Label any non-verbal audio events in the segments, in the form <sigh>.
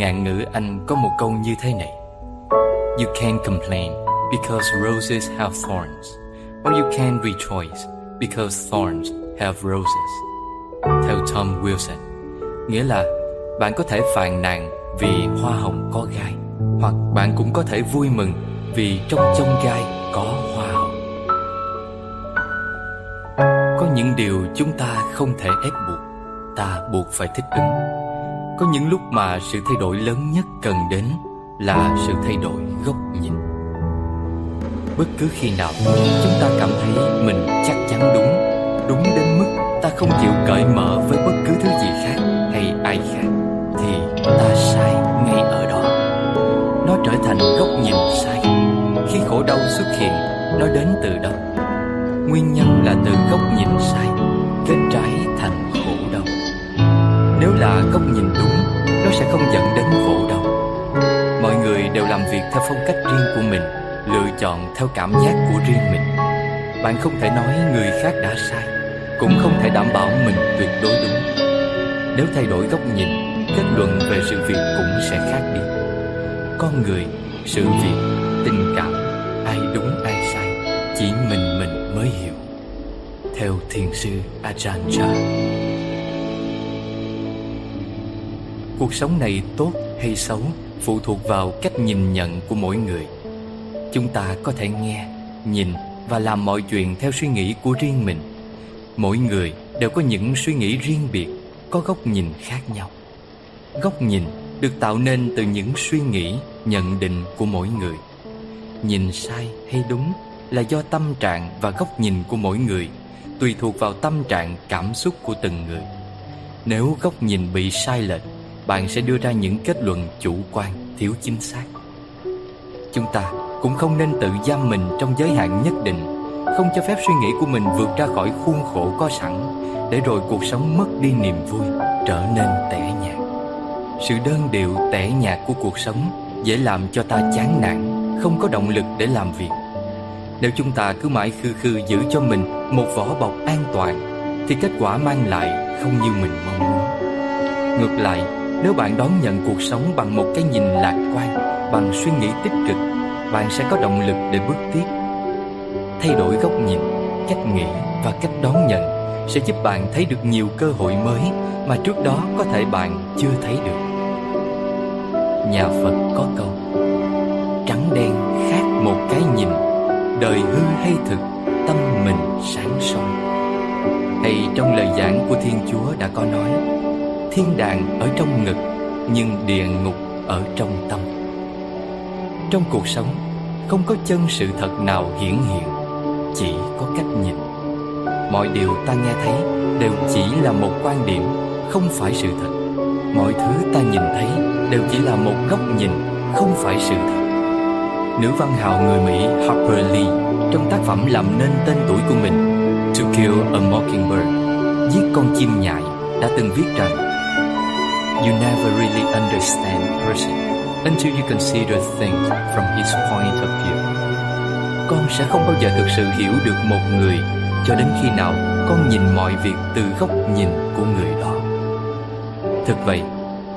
ngạn ngữ Anh có một câu như thế này. You can't complain because roses have thorns, Or you can't rejoice because thorns have roses. Theo Tom Wilson, Nghĩa là bạn có thể phàn nàn vì hoa hồng có gai, Hoặc bạn cũng có thể vui mừng vì trong chông gai có hoa hồng. Có những điều chúng ta không thể ép buộc, Ta buộc phải thích ứng. Có những lúc mà sự thay đổi lớn nhất cần đến Là sự thay đổi góc nhìn. Bất cứ khi nào, chúng ta cảm thấy mình chắc chắn đúng Đúng đến mức ta không chịu cởi mở với bất cứ thứ gì khác hay ai khác, Thì ta sai ngay ở đó. Nó trở thành góc nhìn sai. Khi khổ đau xuất hiện, Nó đến từ đâu? Nguyên nhân là từ góc nhìn sai. Là góc nhìn đúng Nó sẽ không dẫn đến khổ đau Mọi người đều làm việc theo phong cách riêng của mình Lựa chọn theo cảm giác của riêng mình. Bạn không thể nói người khác đã sai Cũng không thể đảm bảo mình tuyệt đối đúng. Nếu thay đổi góc nhìn Kết luận về sự việc cũng sẽ khác đi. Con người, sự việc, tình cảm Ai đúng ai sai Chỉ mình mình mới hiểu. Theo thiền sư Ajahn Chah. Cuộc sống này tốt hay xấu Phụ thuộc vào cách nhìn nhận của mỗi người. Chúng ta có thể nghe, nhìn và làm mọi chuyện theo suy nghĩ của riêng mình. Mỗi người đều có những suy nghĩ riêng biệt Có góc nhìn khác nhau. Góc nhìn được tạo nên từ những suy nghĩ, nhận định của mỗi người. Nhìn sai hay đúng là do tâm trạng và góc nhìn của mỗi người Tùy thuộc vào tâm trạng, cảm xúc của từng người. Nếu góc nhìn bị sai lệch bạn sẽ đưa ra những kết luận chủ quan, thiếu chính xác. Chúng ta cũng không nên tự giam mình trong giới hạn nhất định Không cho phép suy nghĩ của mình vượt ra khỏi khuôn khổ có sẵn Để rồi cuộc sống mất đi niềm vui, trở nên tẻ nhạt. Sự đơn điệu tẻ nhạt của cuộc sống Dễ làm cho ta chán nản, không có động lực để làm việc. Nếu chúng ta cứ mãi khư khư giữ cho mình một vỏ bọc an toàn Thì kết quả mang lại không như mình mong muốn. Ngược lại, nếu bạn đón nhận cuộc sống bằng một cái nhìn lạc quan, Bằng suy nghĩ tích cực, bạn sẽ có động lực để bước tiếp. Thay đổi góc nhìn, cách nghĩ và cách đón nhận sẽ giúp bạn thấy được nhiều cơ hội mới mà trước đó có thể bạn chưa thấy được. Nhà phật có câu, trắng đen khác một cái nhìn, đời hư hay thực, tâm mình sáng soi. Hay trong lời giảng của thiên chúa đã có nói thiên đàng ở trong ngực, nhưng địa ngục ở trong tâm. Trong cuộc sống, Không có chân sự thật nào hiển hiện, Chỉ có cách nhìn. Mọi điều ta nghe thấy Đều chỉ là một quan điểm, Không phải sự thật. Mọi thứ ta nhìn thấy Đều chỉ là một góc nhìn, Không phải sự thật. Nữ văn hào người Mỹ Harper Lee Trong tác phẩm làm nên tên tuổi của mình, To Kill a Mockingbird Giết con chim nhại, Đã từng viết rằng You never really understand a person until you consider things from his point of view. Con sẽ không bao giờ thực sự hiểu được một người cho đến khi nào con nhìn mọi việc từ góc nhìn của người đó. Thực vậy,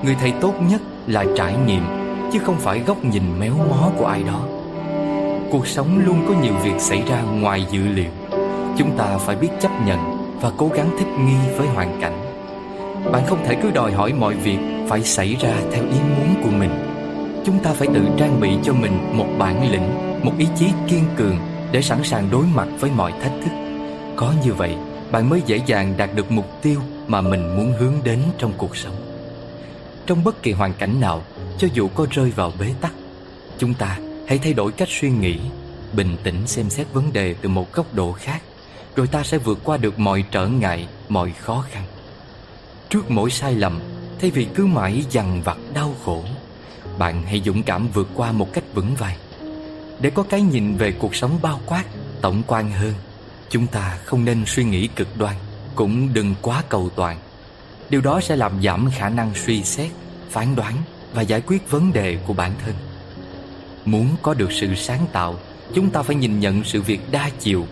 người thầy tốt nhất là trải nghiệm chứ không phải góc nhìn méo mó của ai đó. Cuộc sống luôn có nhiều việc xảy ra ngoài dự liệu. Chúng ta phải biết chấp nhận và cố gắng thích nghi với hoàn cảnh. Bạn không thể cứ đòi hỏi mọi việc phải xảy ra theo ý muốn của mình Chúng ta phải tự trang bị cho mình một bản lĩnh, một ý chí kiên cường để sẵn sàng đối mặt với mọi thách thức. Có như vậy, bạn mới dễ dàng đạt được mục tiêu mà mình muốn hướng đến trong cuộc sống. Trong bất kỳ hoàn cảnh nào, cho dù có rơi vào bế tắc, chúng ta hãy thay đổi cách suy nghĩ, bình tĩnh xem xét vấn đề từ một góc độ khác, rồi ta sẽ vượt qua được mọi trở ngại, mọi khó khăn. Trước mỗi sai lầm, thay vì cứ mãi dằn vặt đau khổ, bạn hãy dũng cảm vượt qua một cách vững vàng. Để có cái nhìn về cuộc sống bao quát, tổng quan hơn Chúng ta không nên suy nghĩ cực đoan Cũng đừng quá cầu toàn. Điều đó sẽ làm giảm khả năng suy xét, phán đoán Và giải quyết vấn đề của bản thân. Muốn có được sự sáng tạo Chúng ta phải nhìn nhận sự việc đa chiều.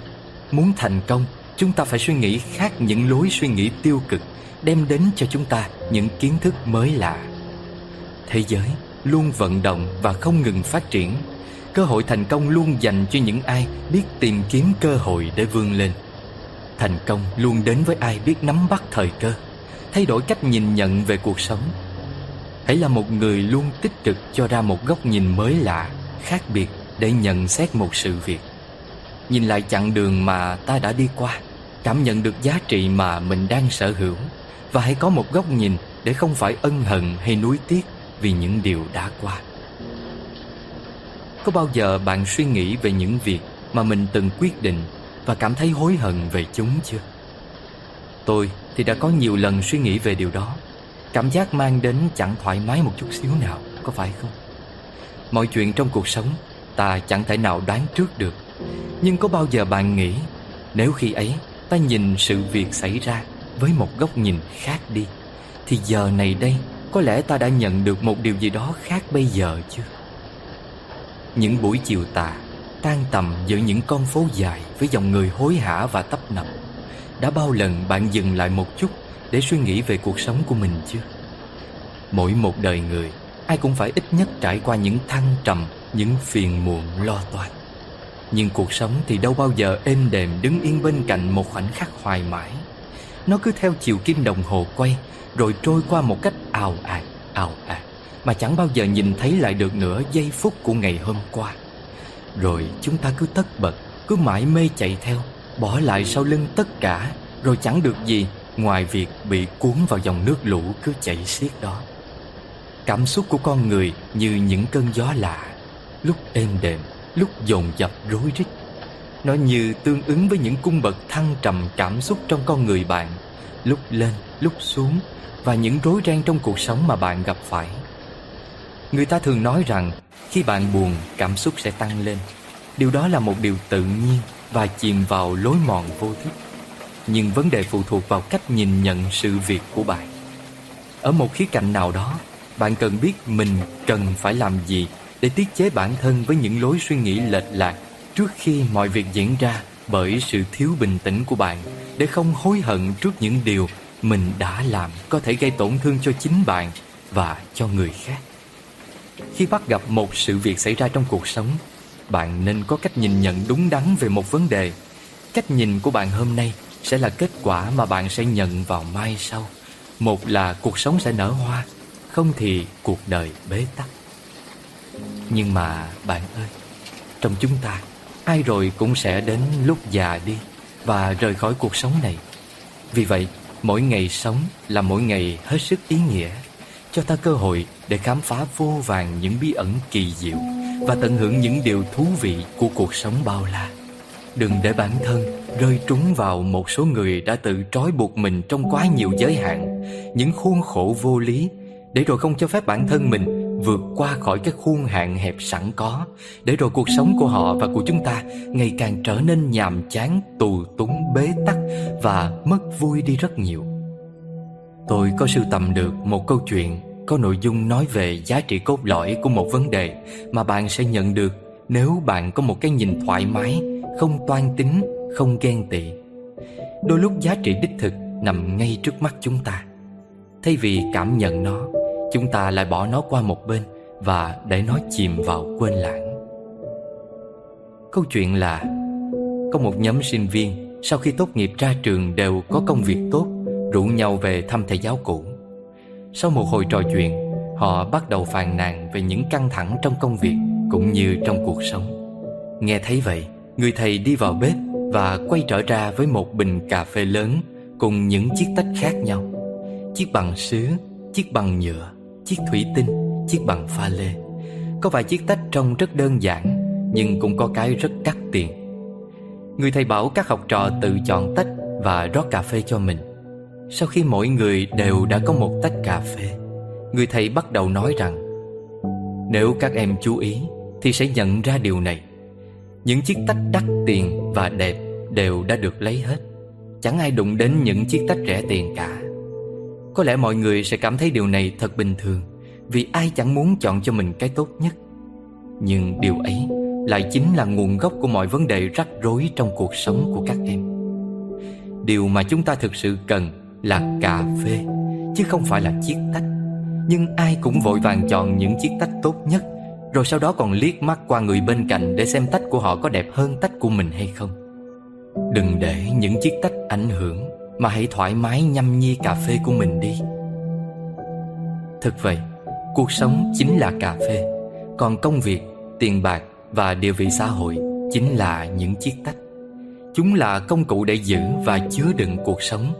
Muốn thành công Chúng ta phải suy nghĩ khác những lối suy nghĩ tiêu cực. Đem đến cho chúng ta những kiến thức mới lạ. Thế giới luôn vận động và không ngừng phát triển. Cơ hội thành công luôn dành cho những ai biết tìm kiếm cơ hội để vươn lên. Thành công luôn đến với ai biết nắm bắt thời cơ Thay đổi cách nhìn nhận về cuộc sống. Hãy là một người luôn tích cực cho ra một góc nhìn mới lạ, khác biệt để nhận xét một sự việc. Nhìn lại chặng đường mà ta đã đi qua Cảm nhận được giá trị mà mình đang sở hữu. Và hãy có một góc nhìn để không phải ân hận hay nuối tiếc vì những điều đã qua Có bao giờ bạn suy nghĩ về những việc mà mình từng quyết định Và cảm thấy hối hận về chúng chưa? Tôi thì đã có nhiều lần suy nghĩ về điều đó Cảm giác mang đến chẳng thoải mái một chút xíu nào, Có phải không? Mọi chuyện trong cuộc sống, Ta chẳng thể nào đoán trước được Nhưng có bao giờ bạn nghĩ, Nếu khi ấy ta nhìn sự việc xảy ra với một góc nhìn khác đi, Thì giờ này đây Có lẽ ta đã nhận được một điều gì đó khác bây giờ chứ? Những buổi chiều tà, Tan tầm giữa những con phố dài Với dòng người hối hả và tấp nập, Đã bao lần bạn dừng lại một chút Để suy nghĩ về cuộc sống của mình chưa Mỗi một đời người, Ai cũng phải ít nhất trải qua những thăng trầm, Những phiền muộn lo toan. Nhưng cuộc sống thì đâu bao giờ êm đềm Đứng yên bên cạnh một khoảnh khắc hoài mãi. Nó cứ theo chiều kim đồng hồ quay Rồi trôi qua một cách ào ạt, ào ạt Mà chẳng bao giờ nhìn thấy lại được nữa giây phút của ngày hôm qua. Rồi chúng ta cứ tất bật Cứ mãi mê chạy theo Bỏ lại sau lưng tất cả Rồi chẳng được gì Ngoài việc bị cuốn vào dòng nước lũ cứ chảy xiết đó. Cảm xúc của con người như những cơn gió lạ Lúc êm đềm, lúc dồn dập rối rít. Nó như tương ứng với những cung bậc thăng trầm cảm xúc trong con người bạn Lúc lên, lúc xuống Và những rối ren trong cuộc sống mà bạn gặp phải. Người ta thường nói rằng Khi bạn buồn, cảm xúc sẽ tăng lên. Điều đó là một điều tự nhiên Và chìm vào lối mòn vô thức. Nhưng vấn đề phụ thuộc vào cách nhìn nhận sự việc của bạn. Ở một khía cạnh nào đó bạn cần biết mình cần phải làm gì để tiết chế bản thân với những lối suy nghĩ lệch lạc trước khi mọi việc diễn ra bởi sự thiếu bình tĩnh của bạn để không hối hận trước những điều mình đã làm có thể gây tổn thương cho chính bạn và cho người khác. Khi bắt gặp một sự việc xảy ra trong cuộc sống, bạn nên có cách nhìn nhận đúng đắn về một vấn đề. Cách nhìn của bạn hôm nay sẽ là kết quả mà bạn sẽ nhận vào mai sau. Một là cuộc sống sẽ nở hoa, không thì cuộc đời bế tắc Nhưng mà bạn ơi Trong chúng ta Ai rồi cũng sẽ đến lúc già đi Và rời khỏi cuộc sống này. Vì vậy, Mỗi ngày sống là mỗi ngày hết sức ý nghĩa, Cho ta cơ hội để khám phá vô vàng những bí ẩn kỳ diệu Và tận hưởng những điều thú vị của cuộc sống bao la. Đừng để bản thân rơi trúng vào một số người đã tự trói buộc mình trong quá nhiều giới hạn, Những khuôn khổ vô lý, để rồi không cho phép bản thân mình vượt qua khỏi cái khuôn hạn hẹp sẵn có, để rồi cuộc sống của họ và của chúng ta ngày càng trở nên nhàm chán, tù túng, bế tắc và mất vui đi rất nhiều. Tôi có sưu tầm được một câu chuyện có nội dung nói về giá trị cốt lõi của một vấn đề mà bạn sẽ nhận được nếu bạn có một cái nhìn thoải mái, không toan tính, không ghen tị. Đôi lúc giá trị đích thực nằm ngay trước mắt chúng ta. Thay vì cảm nhận nó Chúng ta lại bỏ nó qua một bên Và để nó chìm vào quên lãng. Câu chuyện là Có một nhóm sinh viên Sau khi tốt nghiệp ra trường đều có công việc tốt Rủ nhau về thăm thầy giáo cũ. Sau một hồi trò chuyện Họ bắt đầu phàn nàn về những căng thẳng trong công việc Cũng như trong cuộc sống. Nghe thấy vậy Người thầy đi vào bếp Và quay trở ra với một bình cà phê lớn Cùng những chiếc tách khác nhau. Chiếc bằng sứ, chiếc bằng nhựa chiếc thủy tinh, chiếc bằng pha lê. Có vài chiếc tách trông rất đơn giản, nhưng cũng có cái rất đắt tiền. Người thầy bảo các học trò tự chọn tách và rót cà phê cho mình. Sau khi mỗi người đều đã có một tách cà phê, người thầy bắt đầu nói rằng Nếu các em chú ý thì sẽ nhận ra điều này. Những chiếc tách đắt tiền và đẹp đều đã được lấy hết. Chẳng ai đụng đến những chiếc tách rẻ tiền cả. Có lẽ mọi người sẽ cảm thấy điều này thật bình thường, Vì ai chẳng muốn chọn cho mình cái tốt nhất. Nhưng điều ấy lại chính là nguồn gốc của mọi vấn đề rắc rối trong cuộc sống của các em. Điều mà chúng ta thực sự cần là cà phê, Chứ không phải là chiếc tách. Nhưng ai cũng vội vàng chọn những chiếc tách tốt nhất, Rồi sau đó còn liếc mắt qua người bên cạnh Để xem tách của họ có đẹp hơn tách của mình hay không. Đừng để những chiếc tách ảnh hưởng mà hãy thoải mái nhâm nhi cà phê của mình đi. Thực vậy, cuộc sống chính là cà phê. Còn công việc, tiền bạc và địa vị xã hội chính là những chiếc tách. Chúng là công cụ để giữ và chứa đựng cuộc sống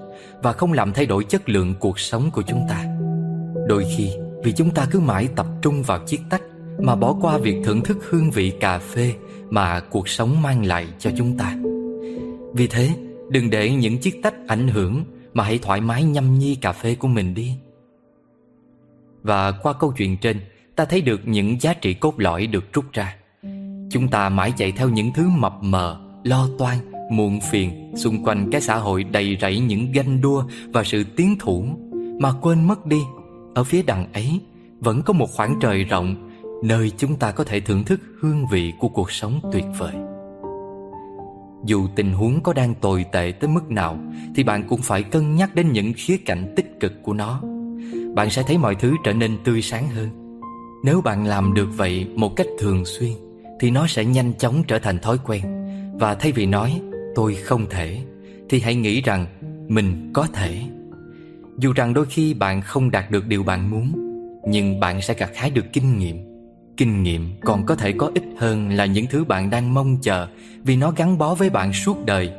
Và không làm thay đổi chất lượng cuộc sống của chúng ta. Đôi khi vì chúng ta cứ mãi tập trung vào chiếc tách Mà bỏ qua việc thưởng thức hương vị cà phê Mà cuộc sống mang lại cho chúng ta. Vì thế đừng để những chiếc tách ảnh hưởng Mà hãy thoải mái nhâm nhi cà phê của mình đi. Và qua câu chuyện trên, Ta thấy được những giá trị cốt lõi được rút ra. Chúng ta mãi chạy theo những thứ mập mờ, Lo toan, muộn phiền, xung quanh cái xã hội đầy rẫy những ganh đua và sự tiến thủ. Mà quên mất đi, ở phía đằng ấy vẫn có một khoảng trời rộng, nơi chúng ta có thể thưởng thức hương vị của cuộc sống tuyệt vời dù tình huống có đang tồi tệ tới mức nào, thì bạn cũng phải cân nhắc đến những khía cạnh tích cực của nó. Bạn sẽ thấy mọi thứ trở nên tươi sáng hơn. Nếu bạn làm được vậy một cách thường xuyên, thì nó sẽ nhanh chóng trở thành thói quen. Và thay vì nói, tôi không thể, Thì hãy nghĩ rằng, mình có thể. Dù rằng đôi khi bạn không đạt được điều bạn muốn, Nhưng bạn sẽ gặt hái được kinh nghiệm. Kinh nghiệm còn có thể có ích hơn là những thứ bạn đang mong chờ Vì nó gắn bó với bạn suốt đời.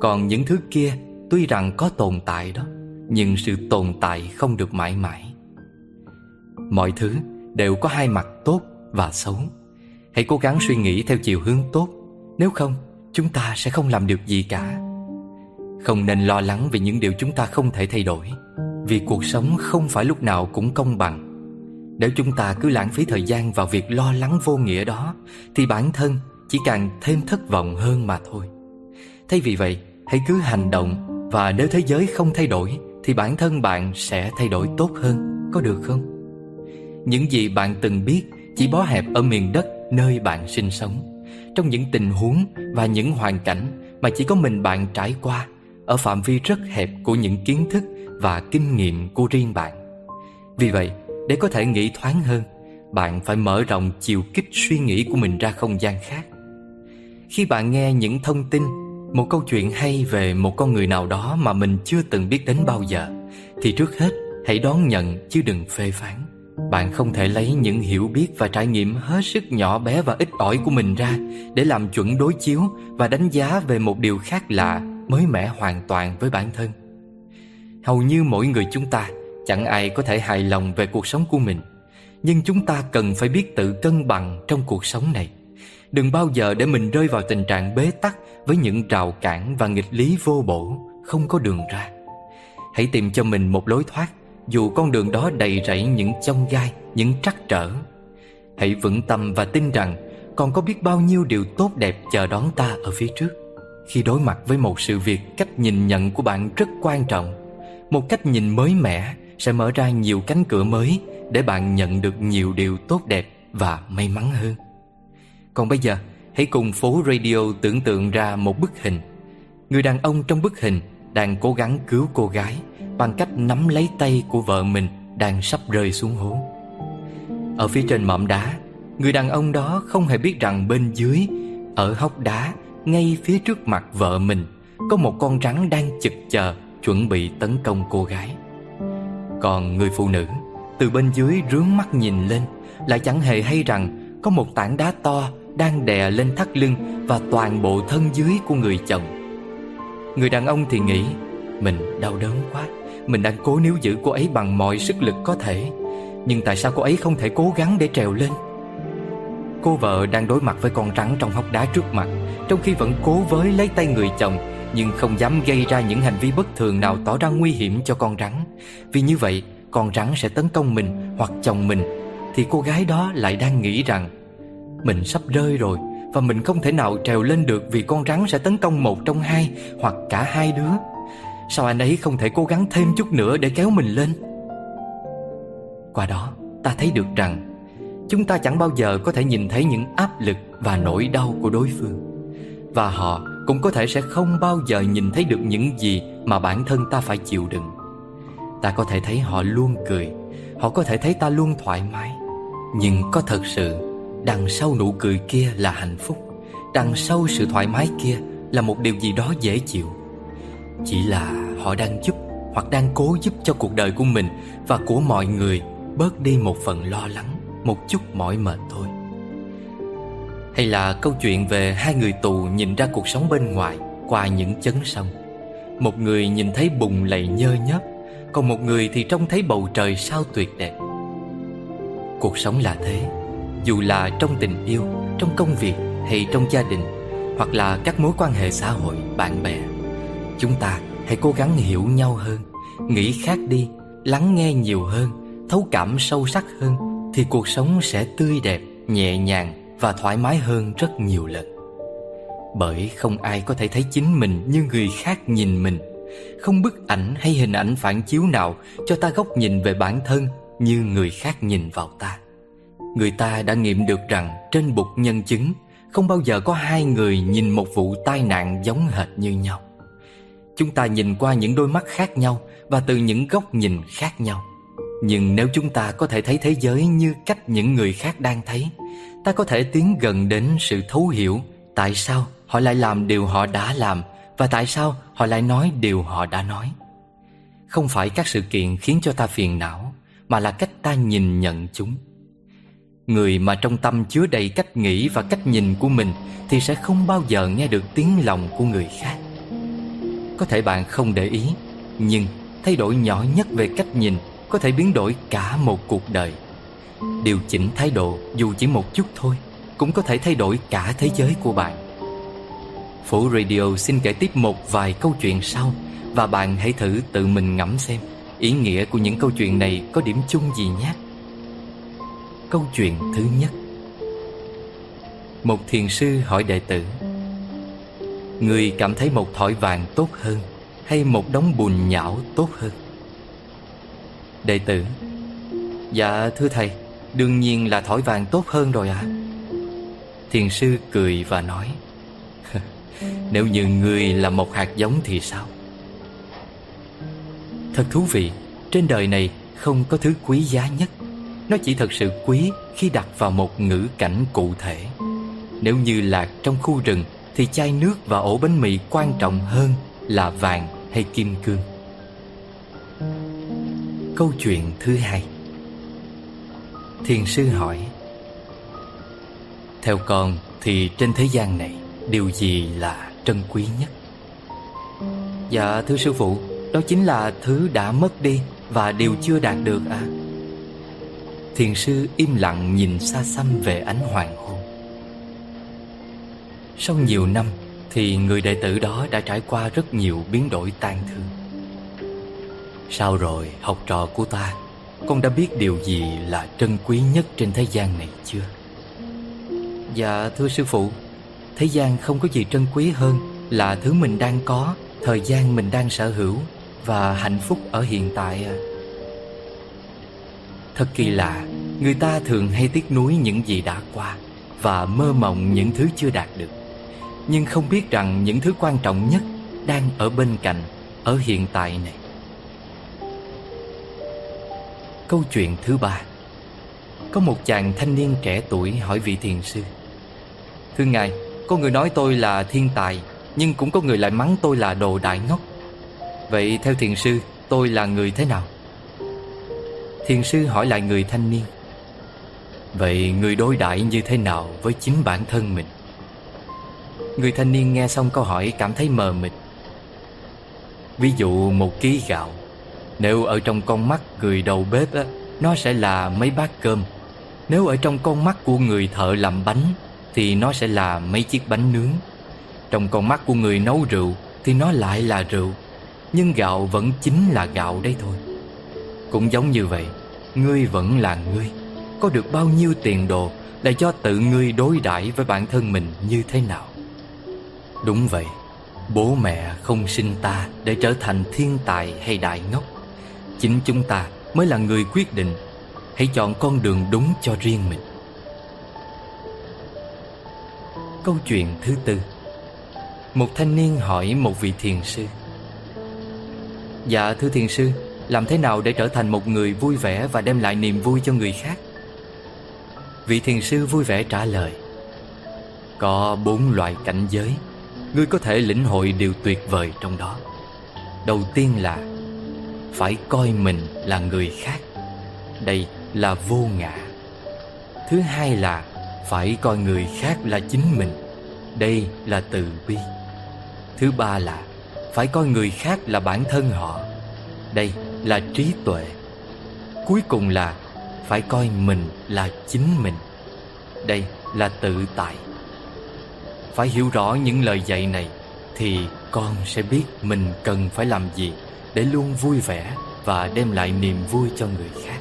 Còn những thứ kia, tuy rằng có tồn tại đó, Nhưng sự tồn tại không được mãi mãi. Mọi thứ đều có hai mặt tốt và xấu. Hãy cố gắng suy nghĩ theo chiều hướng tốt. Nếu không, chúng ta sẽ không làm được gì cả. Không nên lo lắng về những điều chúng ta không thể thay đổi, vì cuộc sống không phải lúc nào cũng công bằng nếu chúng ta cứ lãng phí thời gian vào việc lo lắng vô nghĩa đó thì bản thân chỉ càng thêm thất vọng hơn mà thôi. Thay vì vậy hãy cứ hành động và nếu thế giới không thay đổi thì bản thân bạn sẽ thay đổi tốt hơn có được không? Những gì bạn từng biết chỉ bó hẹp ở miền đất nơi bạn sinh sống. Trong những tình huống và những hoàn cảnh mà chỉ có mình bạn trải qua ở phạm vi rất hẹp của những kiến thức và kinh nghiệm của riêng bạn. Vì vậy, để có thể nghĩ thoáng hơn, bạn phải mở rộng chiều kích suy nghĩ của mình ra không gian khác. Khi bạn nghe những thông tin, một câu chuyện hay về một con người nào đó mà mình chưa từng biết đến bao giờ, thì trước hết hãy đón nhận chứ đừng phê phán. Bạn không thể lấy những hiểu biết và trải nghiệm hết sức nhỏ bé và ít ỏi của mình ra để làm chuẩn đối chiếu và đánh giá về một điều khác lạ, mới mẻ hoàn toàn với bản thân. Hầu như mỗi người chúng ta chẳng ai có thể hài lòng về cuộc sống của mình, nhưng chúng ta cần phải biết tự cân bằng trong cuộc sống này. Đừng bao giờ để mình rơi vào tình trạng bế tắc với những rào cản và nghịch lý vô bổ, không có đường ra. Hãy tìm cho mình một lối thoát dù con đường đó đầy rẫy những chông gai, những trắc trở. Hãy vững tâm và tin rằng còn có biết bao nhiêu điều tốt đẹp chờ đón ta ở phía trước. Khi đối mặt với một sự việc, cách nhìn nhận của bạn rất quan trọng. Một cách nhìn mới mẻ sẽ mở ra nhiều cánh cửa mới để bạn nhận được nhiều điều tốt đẹp và may mắn hơn. Còn bây giờ, hãy cùng phố radio tưởng tượng ra một bức hình. Người đàn ông trong bức hình đang cố gắng cứu cô gái bằng cách nắm lấy tay của vợ mình đang sắp rơi xuống hố. Ở phía trên mỏm đá, người đàn ông đó không hề biết rằng bên dưới, ở hốc đá, ngay phía trước mặt vợ mình, có một con rắn đang chực chờ chuẩn bị tấn công cô gái. Còn người phụ nữ, từ bên dưới rướng mắt nhìn lên, lại chẳng hề hay rằng có một tảng đá to đang đè lên thắt lưng và toàn bộ thân dưới của người chồng. Người đàn ông thì nghĩ mình đau đớn quá mình đang cố níu giữ cô ấy bằng mọi sức lực có thể Nhưng tại sao cô ấy không thể cố gắng để trèo lên Cô vợ đang đối mặt với con rắn trong hốc đá trước mặt Trong khi vẫn cố với lấy tay người chồng nhưng không dám gây ra những hành vi bất thường nào tỏ ra nguy hiểm cho con rắn. Vì như vậy, con rắn sẽ tấn công mình hoặc chồng mình, Thì cô gái đó lại đang nghĩ rằng, Mình sắp rơi rồi Và mình không thể nào trèo lên được Vì con rắn sẽ tấn công một trong hai Hoặc cả hai đứa. Sao anh ấy không thể cố gắng thêm chút nữa để kéo mình lên? Qua đó, ta thấy được rằng, Chúng ta chẳng bao giờ có thể nhìn thấy những áp lực và nỗi đau của đối phương. Và họ cũng có thể sẽ không bao giờ nhìn thấy được những gì mà bản thân ta phải chịu đựng. Ta có thể thấy họ luôn cười, Họ có thể thấy ta luôn thoải mái. Nhưng có thật sự, Đằng sau nụ cười kia là hạnh phúc, Đằng sau sự thoải mái kia Là một điều gì đó dễ chịu. Chỉ là họ đang giúp, Hoặc đang cố giúp cho cuộc đời của mình Và của mọi người Bớt đi một phần lo lắng, Một chút mỏi mệt thôi. Hay là câu chuyện về hai người tù Nhìn ra cuộc sống bên ngoài Qua những chấn sông? Một người nhìn thấy bùng lầy nhơ nhớp Còn một người thì trông thấy bầu trời sao tuyệt đẹp. Cuộc sống là thế Dù là trong tình yêu, trong công việc hay trong gia đình Hoặc là các mối quan hệ xã hội, bạn bè Chúng ta hãy cố gắng hiểu nhau hơn Nghĩ khác đi, lắng nghe nhiều hơn Thấu cảm sâu sắc hơn Thì cuộc sống sẽ tươi đẹp, nhẹ nhàng và thoải mái hơn rất nhiều lần. Bởi không ai có thể thấy chính mình như người khác nhìn mình. Không bức ảnh hay hình ảnh phản chiếu nào cho ta góc nhìn về bản thân như người khác nhìn vào ta. Người ta đã nghiệm được rằng trên bục nhân chứng, Không bao giờ có hai người nhìn một vụ tai nạn giống hệt như nhau. Chúng ta nhìn qua những đôi mắt khác nhau Và từ những góc nhìn khác nhau. Nhưng nếu chúng ta có thể thấy thế giới như cách những người khác đang thấy Ta có thể tiến gần đến sự thấu hiểu Tại sao họ lại làm điều họ đã làm Và tại sao họ lại nói điều họ đã nói. Không phải các sự kiện khiến cho ta phiền não, Mà là cách ta nhìn nhận chúng. Người mà trong tâm chứa đầy cách nghĩ và cách nhìn của mình Thì sẽ không bao giờ nghe được tiếng lòng của người khác. Có thể bạn không để ý, Nhưng thay đổi nhỏ nhất về cách nhìn Có thể biến đổi cả một cuộc đời. Điều chỉnh thái độ, dù chỉ một chút thôi, Cũng có thể thay đổi cả thế giới của bạn. Phủ Radio xin kể tiếp một vài câu chuyện sau, Và bạn hãy thử tự mình ngẫm xem Ý nghĩa của những câu chuyện này có điểm chung gì nhé. Câu chuyện thứ nhất. Một thiền sư hỏi đệ tử, Người cảm thấy một thỏi vàng tốt hơn Hay một đống bùn nhão tốt hơn? Đệ tử Dạ thưa thầy. Đương nhiên là thỏi vàng tốt hơn rồi ạ. À. Thiền sư cười và nói, <laughs> Nếu như người là một hạt giống thì sao? Thật thú vị, Trên đời này không có thứ quý giá nhất. Nó chỉ thật sự quý khi đặt vào một ngữ cảnh cụ thể. Nếu như lạc trong khu rừng Thì chai nước và ổ bánh mì quan trọng hơn là vàng hay kim cương. Câu chuyện thứ hai. Thiền sư hỏi, Theo con thì trên thế gian này Điều gì là trân quý nhất? Dạ thưa sư phụ, Đó chính là thứ đã mất đi Và điều chưa đạt được à Thiền sư im lặng nhìn xa xăm về ánh hoàng hôn. Sau nhiều năm Thì người đệ tử đó đã trải qua rất nhiều biến đổi tan thương. Sao rồi học trò của ta con đã biết điều gì là trân quý nhất trên thế gian này chưa? Dạ thưa sư phụ. Thế gian không có gì trân quý hơn Là thứ mình đang có, Thời gian mình đang sở hữu Và hạnh phúc ở hiện tại à. Thật kỳ lạ, Người ta thường hay tiếc nuối những gì đã qua Và mơ mộng những thứ chưa đạt được. Nhưng không biết rằng những thứ quan trọng nhất Đang ở bên cạnh, Ở hiện tại này. Câu chuyện thứ ba. Có một chàng thanh niên trẻ tuổi hỏi vị thiền sư, Thưa Ngài, Có người nói tôi là thiên tài, Nhưng cũng có người lại mắng tôi là đồ đại ngốc. Vậy theo thiền sư, Tôi là người thế nào? Thiền sư hỏi lại người thanh niên, Vậy người đối đãi như thế nào với chính bản thân mình? Người thanh niên nghe xong câu hỏi cảm thấy mờ mịt. Ví dụ một ký gạo nếu ở trong con mắt người đầu bếp á, Nó sẽ là mấy bát cơm. Nếu ở trong con mắt của người thợ làm bánh Thì nó sẽ là mấy chiếc bánh nướng. Trong con mắt của người nấu rượu Thì nó lại là rượu Nhưng gạo vẫn chính là gạo đấy thôi. Cũng giống như vậy Ngươi vẫn là ngươi. Có được bao nhiêu tiền đồ Là do tự ngươi đối đãi với bản thân mình như thế nào? Đúng vậy Bố mẹ không sinh ta Để trở thành thiên tài hay đại ngốc. Chính chúng ta mới là người quyết định. Hãy chọn con đường đúng cho riêng mình. Câu chuyện thứ tư. Một thanh niên hỏi một vị thiền sư. Dạ thưa thiền sư, Làm thế nào để trở thành một người vui vẻ Và đem lại niềm vui cho người khác? Vị thiền sư vui vẻ trả lời. Có bốn loại cảnh giới. Ngươi có thể lĩnh hội điều tuyệt vời trong đó. Đầu tiên là phải coi mình là người khác. Đây là vô ngã. Thứ hai là Phải coi người khác là chính mình. Đây là từ bi. Thứ ba là Phải coi người khác là bản thân họ. Đây là trí tuệ. Cuối cùng là Phải coi mình là chính mình. Đây là tự tại. Phải hiểu rõ những lời dạy này Thì con sẽ biết mình cần phải làm gì. Để luôn vui vẻ Và đem lại niềm vui cho người khác.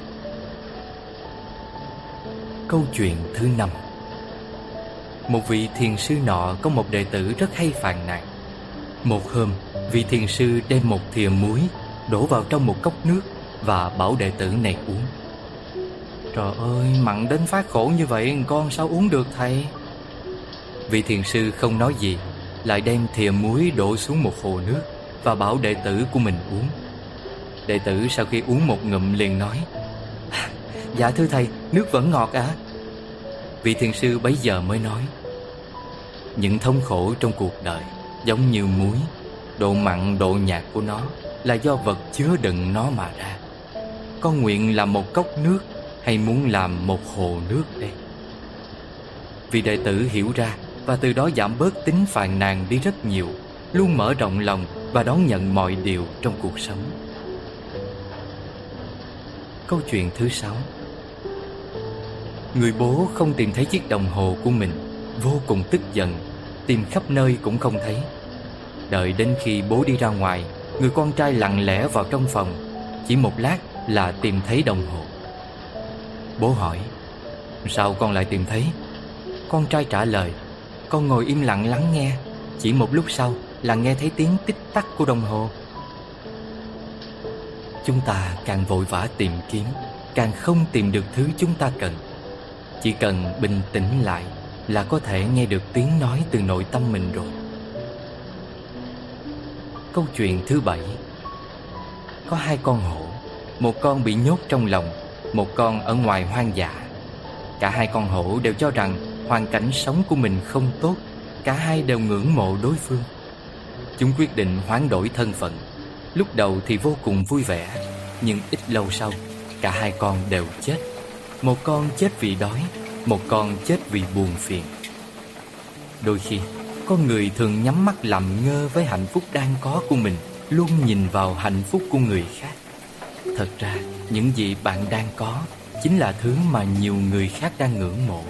Câu chuyện thứ năm. Một vị thiền sư nọ có một đệ tử rất hay phàn nàn. Một hôm, vị thiền sư đem một thìa muối Đổ vào trong một cốc nước Và bảo đệ tử này uống. Trời ơi, mặn đến phát khổ như vậy Con sao uống được thầy? Vị thiền sư không nói gì Lại đem thìa muối đổ xuống một hồ nước. Và bảo đệ tử của mình uống. Đệ tử sau khi uống một ngụm liền nói <laughs> Dạ thưa thầy, nước vẫn ngọt à Vị thiền sư bấy giờ mới nói Những thống khổ trong cuộc đời Giống như muối Độ mặn, độ nhạt của nó Là do vật chứa đựng nó mà ra. Con nguyện làm một cốc nước Hay muốn làm một hồ nước đây? Vị đệ tử hiểu ra Và từ đó giảm bớt tính phàn nàn đi rất nhiều Luôn mở rộng lòng và đón nhận mọi điều trong cuộc sống. Câu chuyện thứ sáu. Người bố không tìm thấy chiếc đồng hồ của mình, Vô cùng tức giận, Tìm khắp nơi cũng không thấy. Đợi đến khi bố đi ra ngoài, Người con trai lặng lẽ vào trong phòng, Chỉ một lát là tìm thấy đồng hồ. Bố hỏi, Sao con lại tìm thấy? Con trai trả lời, Con ngồi im lặng lắng nghe, Chỉ một lúc sau là nghe thấy tiếng tích tắc của đồng hồ. Chúng ta càng vội vã tìm kiếm, Càng không tìm được thứ chúng ta cần. Chỉ cần bình tĩnh lại Là có thể nghe được tiếng nói từ nội tâm mình rồi. Câu chuyện thứ bảy. Có hai con hổ, Một con bị nhốt trong lòng, Một con ở ngoài hoang dã. Cả hai con hổ đều cho rằng Hoàn cảnh sống của mình không tốt, Cả hai đều ngưỡng mộ đối phương. Chúng quyết định hoán đổi thân phận. Lúc đầu thì vô cùng vui vẻ, Nhưng ít lâu sau, Cả hai con đều chết. Một con chết vì đói, Một con chết vì buồn phiền. Đôi khi Con người thường nhắm mắt làm ngơ với hạnh phúc đang có của mình, Luôn nhìn vào hạnh phúc của người khác. Thật ra, những gì bạn đang có Chính là thứ mà nhiều người khác đang ngưỡng mộ.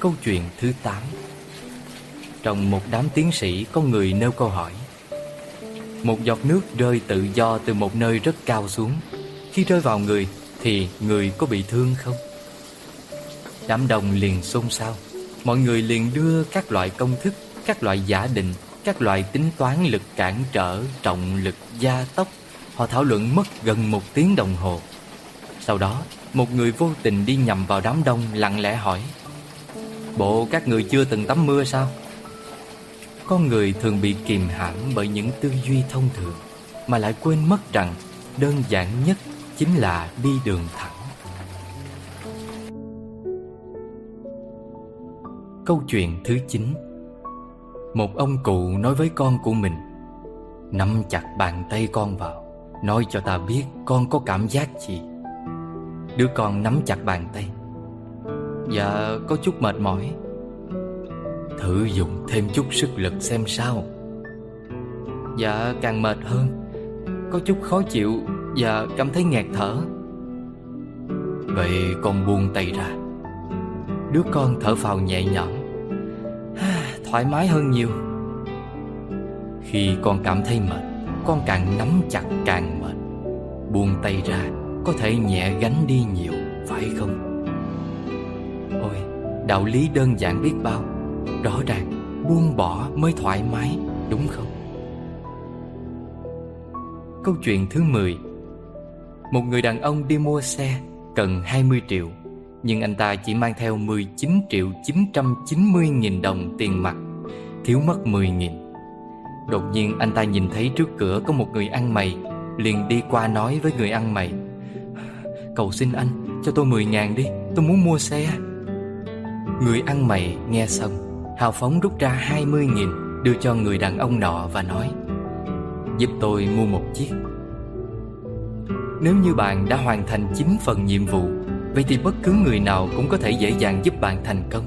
Câu chuyện thứ 8 trong một đám tiến sĩ có người nêu câu hỏi. Một giọt nước rơi tự do từ một nơi rất cao xuống. Khi rơi vào người, thì người có bị thương không? Đám đông liền xôn xao. Mọi người liền đưa các loại công thức, Các loại giả định, Các loại tính toán lực cản trở, Trọng lực, gia tốc. Họ thảo luận mất gần một tiếng đồng hồ. Sau đó, Một người vô tình đi nhầm vào đám đông, Lặng lẽ hỏi, Bộ, các người chưa từng tắm mưa sao? Con người thường bị kìm hãm Bởi những tư duy thông thường, Mà lại quên mất rằng Đơn giản nhất chính là đi đường thẳng. Câu chuyện thứ 9 Một ông cụ nói với con của mình, Nắm chặt bàn tay con vào, Nói cho ta biết con có cảm giác gì. Đứa con nắm chặt bàn tay. Dạ có chút mệt mỏi. Thử dùng thêm chút sức lực xem sao. Dạ càng mệt hơn. Có chút khó chịu và cảm thấy nghẹt thở. Vậy con buông tay ra. Đứa con thở phào nhẹ nhõm. Thoải mái hơn nhiều. Khi con cảm thấy mệt, Con càng nắm chặt càng mệt. Buông tay ra, Có thể nhẹ gánh đi nhiều, Phải không? Ôi, Đạo lý đơn giản biết bao. Rõ ràng, Buông bỏ mới thoải mái, Đúng không? Câu chuyện thứ 10 một người đàn ông đi mua xe Cần 20 triệu, Nhưng anh ta chỉ mang theo 19 triệu 990 nghìn đồng tiền mặt, Thiếu mất 10 nghìn. Đột nhiên, anh ta nhìn thấy trước cửa có một người ăn mày, Liền đi qua nói với người ăn mày. Cầu xin anh, cho tôi 10 ngàn đi, Tôi muốn mua xe. Người ăn mày nghe xong Hào phóng rút ra 20 nghìn, Đưa cho người đàn ông nọ và nói, Giúp tôi mua một chiếc. Nếu như bạn đã hoàn thành 9 phần nhiệm vụ, Vậy thì bất cứ người nào cũng có thể dễ dàng giúp bạn thành công.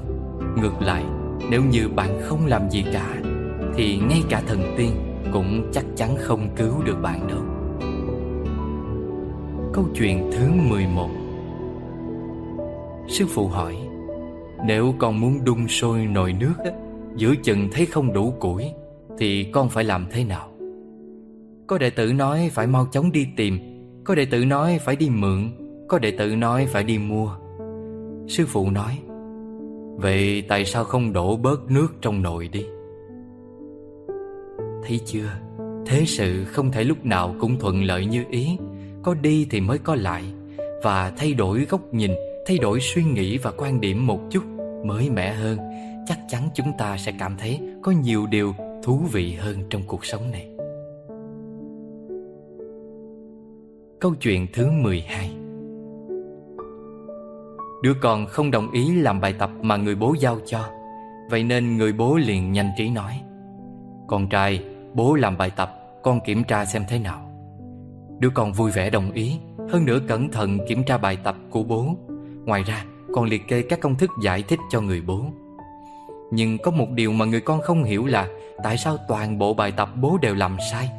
Ngược lại, Nếu như bạn không làm gì cả, Thì ngay cả thần tiên Cũng chắc chắn không cứu được bạn đâu. Câu chuyện thứ 11 Sư phụ hỏi nếu con muốn đun sôi nồi nước Giữa chừng thấy không đủ củi, Thì con phải làm thế nào? Có đệ tử nói phải mau chóng đi tìm, Có đệ tử nói phải đi mượn, Có đệ tử nói phải đi mua. Sư phụ nói, Vậy tại sao không đổ bớt nước trong nồi đi? Thấy chưa? Thế sự không thể lúc nào cũng thuận lợi như ý, Có đi thì mới có lại, Và thay đổi góc nhìn Thay đổi suy nghĩ và quan điểm một chút Mới mẻ hơn Chắc chắn chúng ta sẽ cảm thấy Có nhiều điều thú vị hơn trong cuộc sống này. Câu chuyện thứ 12 Đứa con không đồng ý làm bài tập mà người bố giao cho Vậy nên người bố liền nhanh trí nói Con trai, bố làm bài tập Con kiểm tra xem thế nào. Đứa con vui vẻ đồng ý Hơn nữa cẩn thận kiểm tra bài tập của bố. Ngoài ra còn liệt kê các công thức giải thích cho người bố. Nhưng có một điều mà người con không hiểu là Tại sao toàn bộ bài tập bố đều làm sai.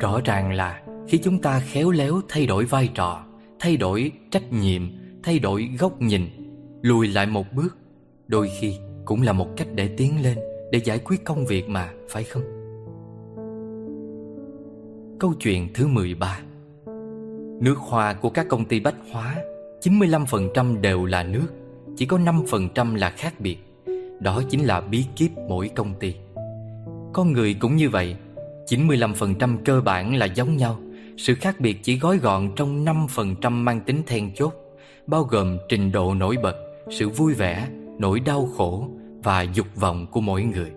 Rõ ràng là khi chúng ta khéo léo thay đổi vai trò Thay đổi trách nhiệm Thay đổi góc nhìn Lùi lại một bước Đôi khi cũng là một cách để tiến lên Để giải quyết công việc mà, phải không? Câu chuyện thứ 13 Nước hoa của các công ty bách hóa. 95% đều là nước Chỉ có 5% là khác biệt. Đó chính là bí kíp mỗi công ty. Con người cũng như vậy 95% cơ bản là giống nhau. Sự khác biệt chỉ gói gọn trong 5% mang tính then chốt Bao gồm trình độ nổi bật Sự vui vẻ, nỗi đau khổ Và dục vọng của mỗi người.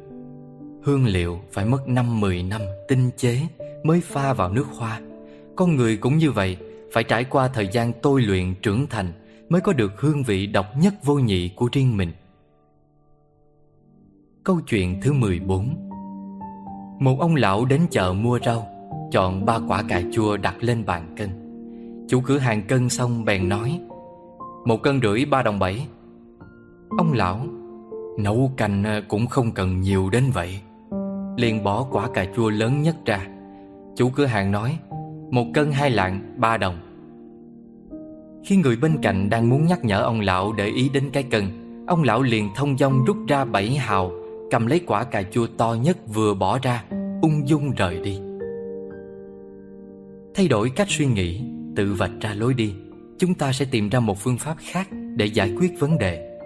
Hương liệu phải mất 5-10 năm tinh chế Mới pha vào nước hoa. Con người cũng như vậy phải trải qua thời gian tôi luyện trưởng thành mới có được hương vị độc nhất vô nhị của riêng mình. Câu chuyện thứ 14 Một ông lão đến chợ mua rau, chọn ba quả cà chua đặt lên bàn cân. Chủ cửa hàng cân xong bèn nói Một cân rưỡi ba đồng bảy Ông lão Nấu canh ờ, cũng không cần nhiều đến vậy liền bỏ quả cà chua lớn nhất ra Chủ cửa hàng nói một cân hai lạng, ba đồng. Khi người bên cạnh đang muốn nhắc nhở ông lão để ý đến cái cân Ông lão liền thông dong rút ra bảy hào, Cầm lấy quả cà chua to nhất vừa bỏ ra, Ung dung rời đi. Thay đổi cách suy nghĩ, Tự vạch ra lối đi, Chúng ta sẽ tìm ra một phương pháp khác Để giải quyết vấn đề.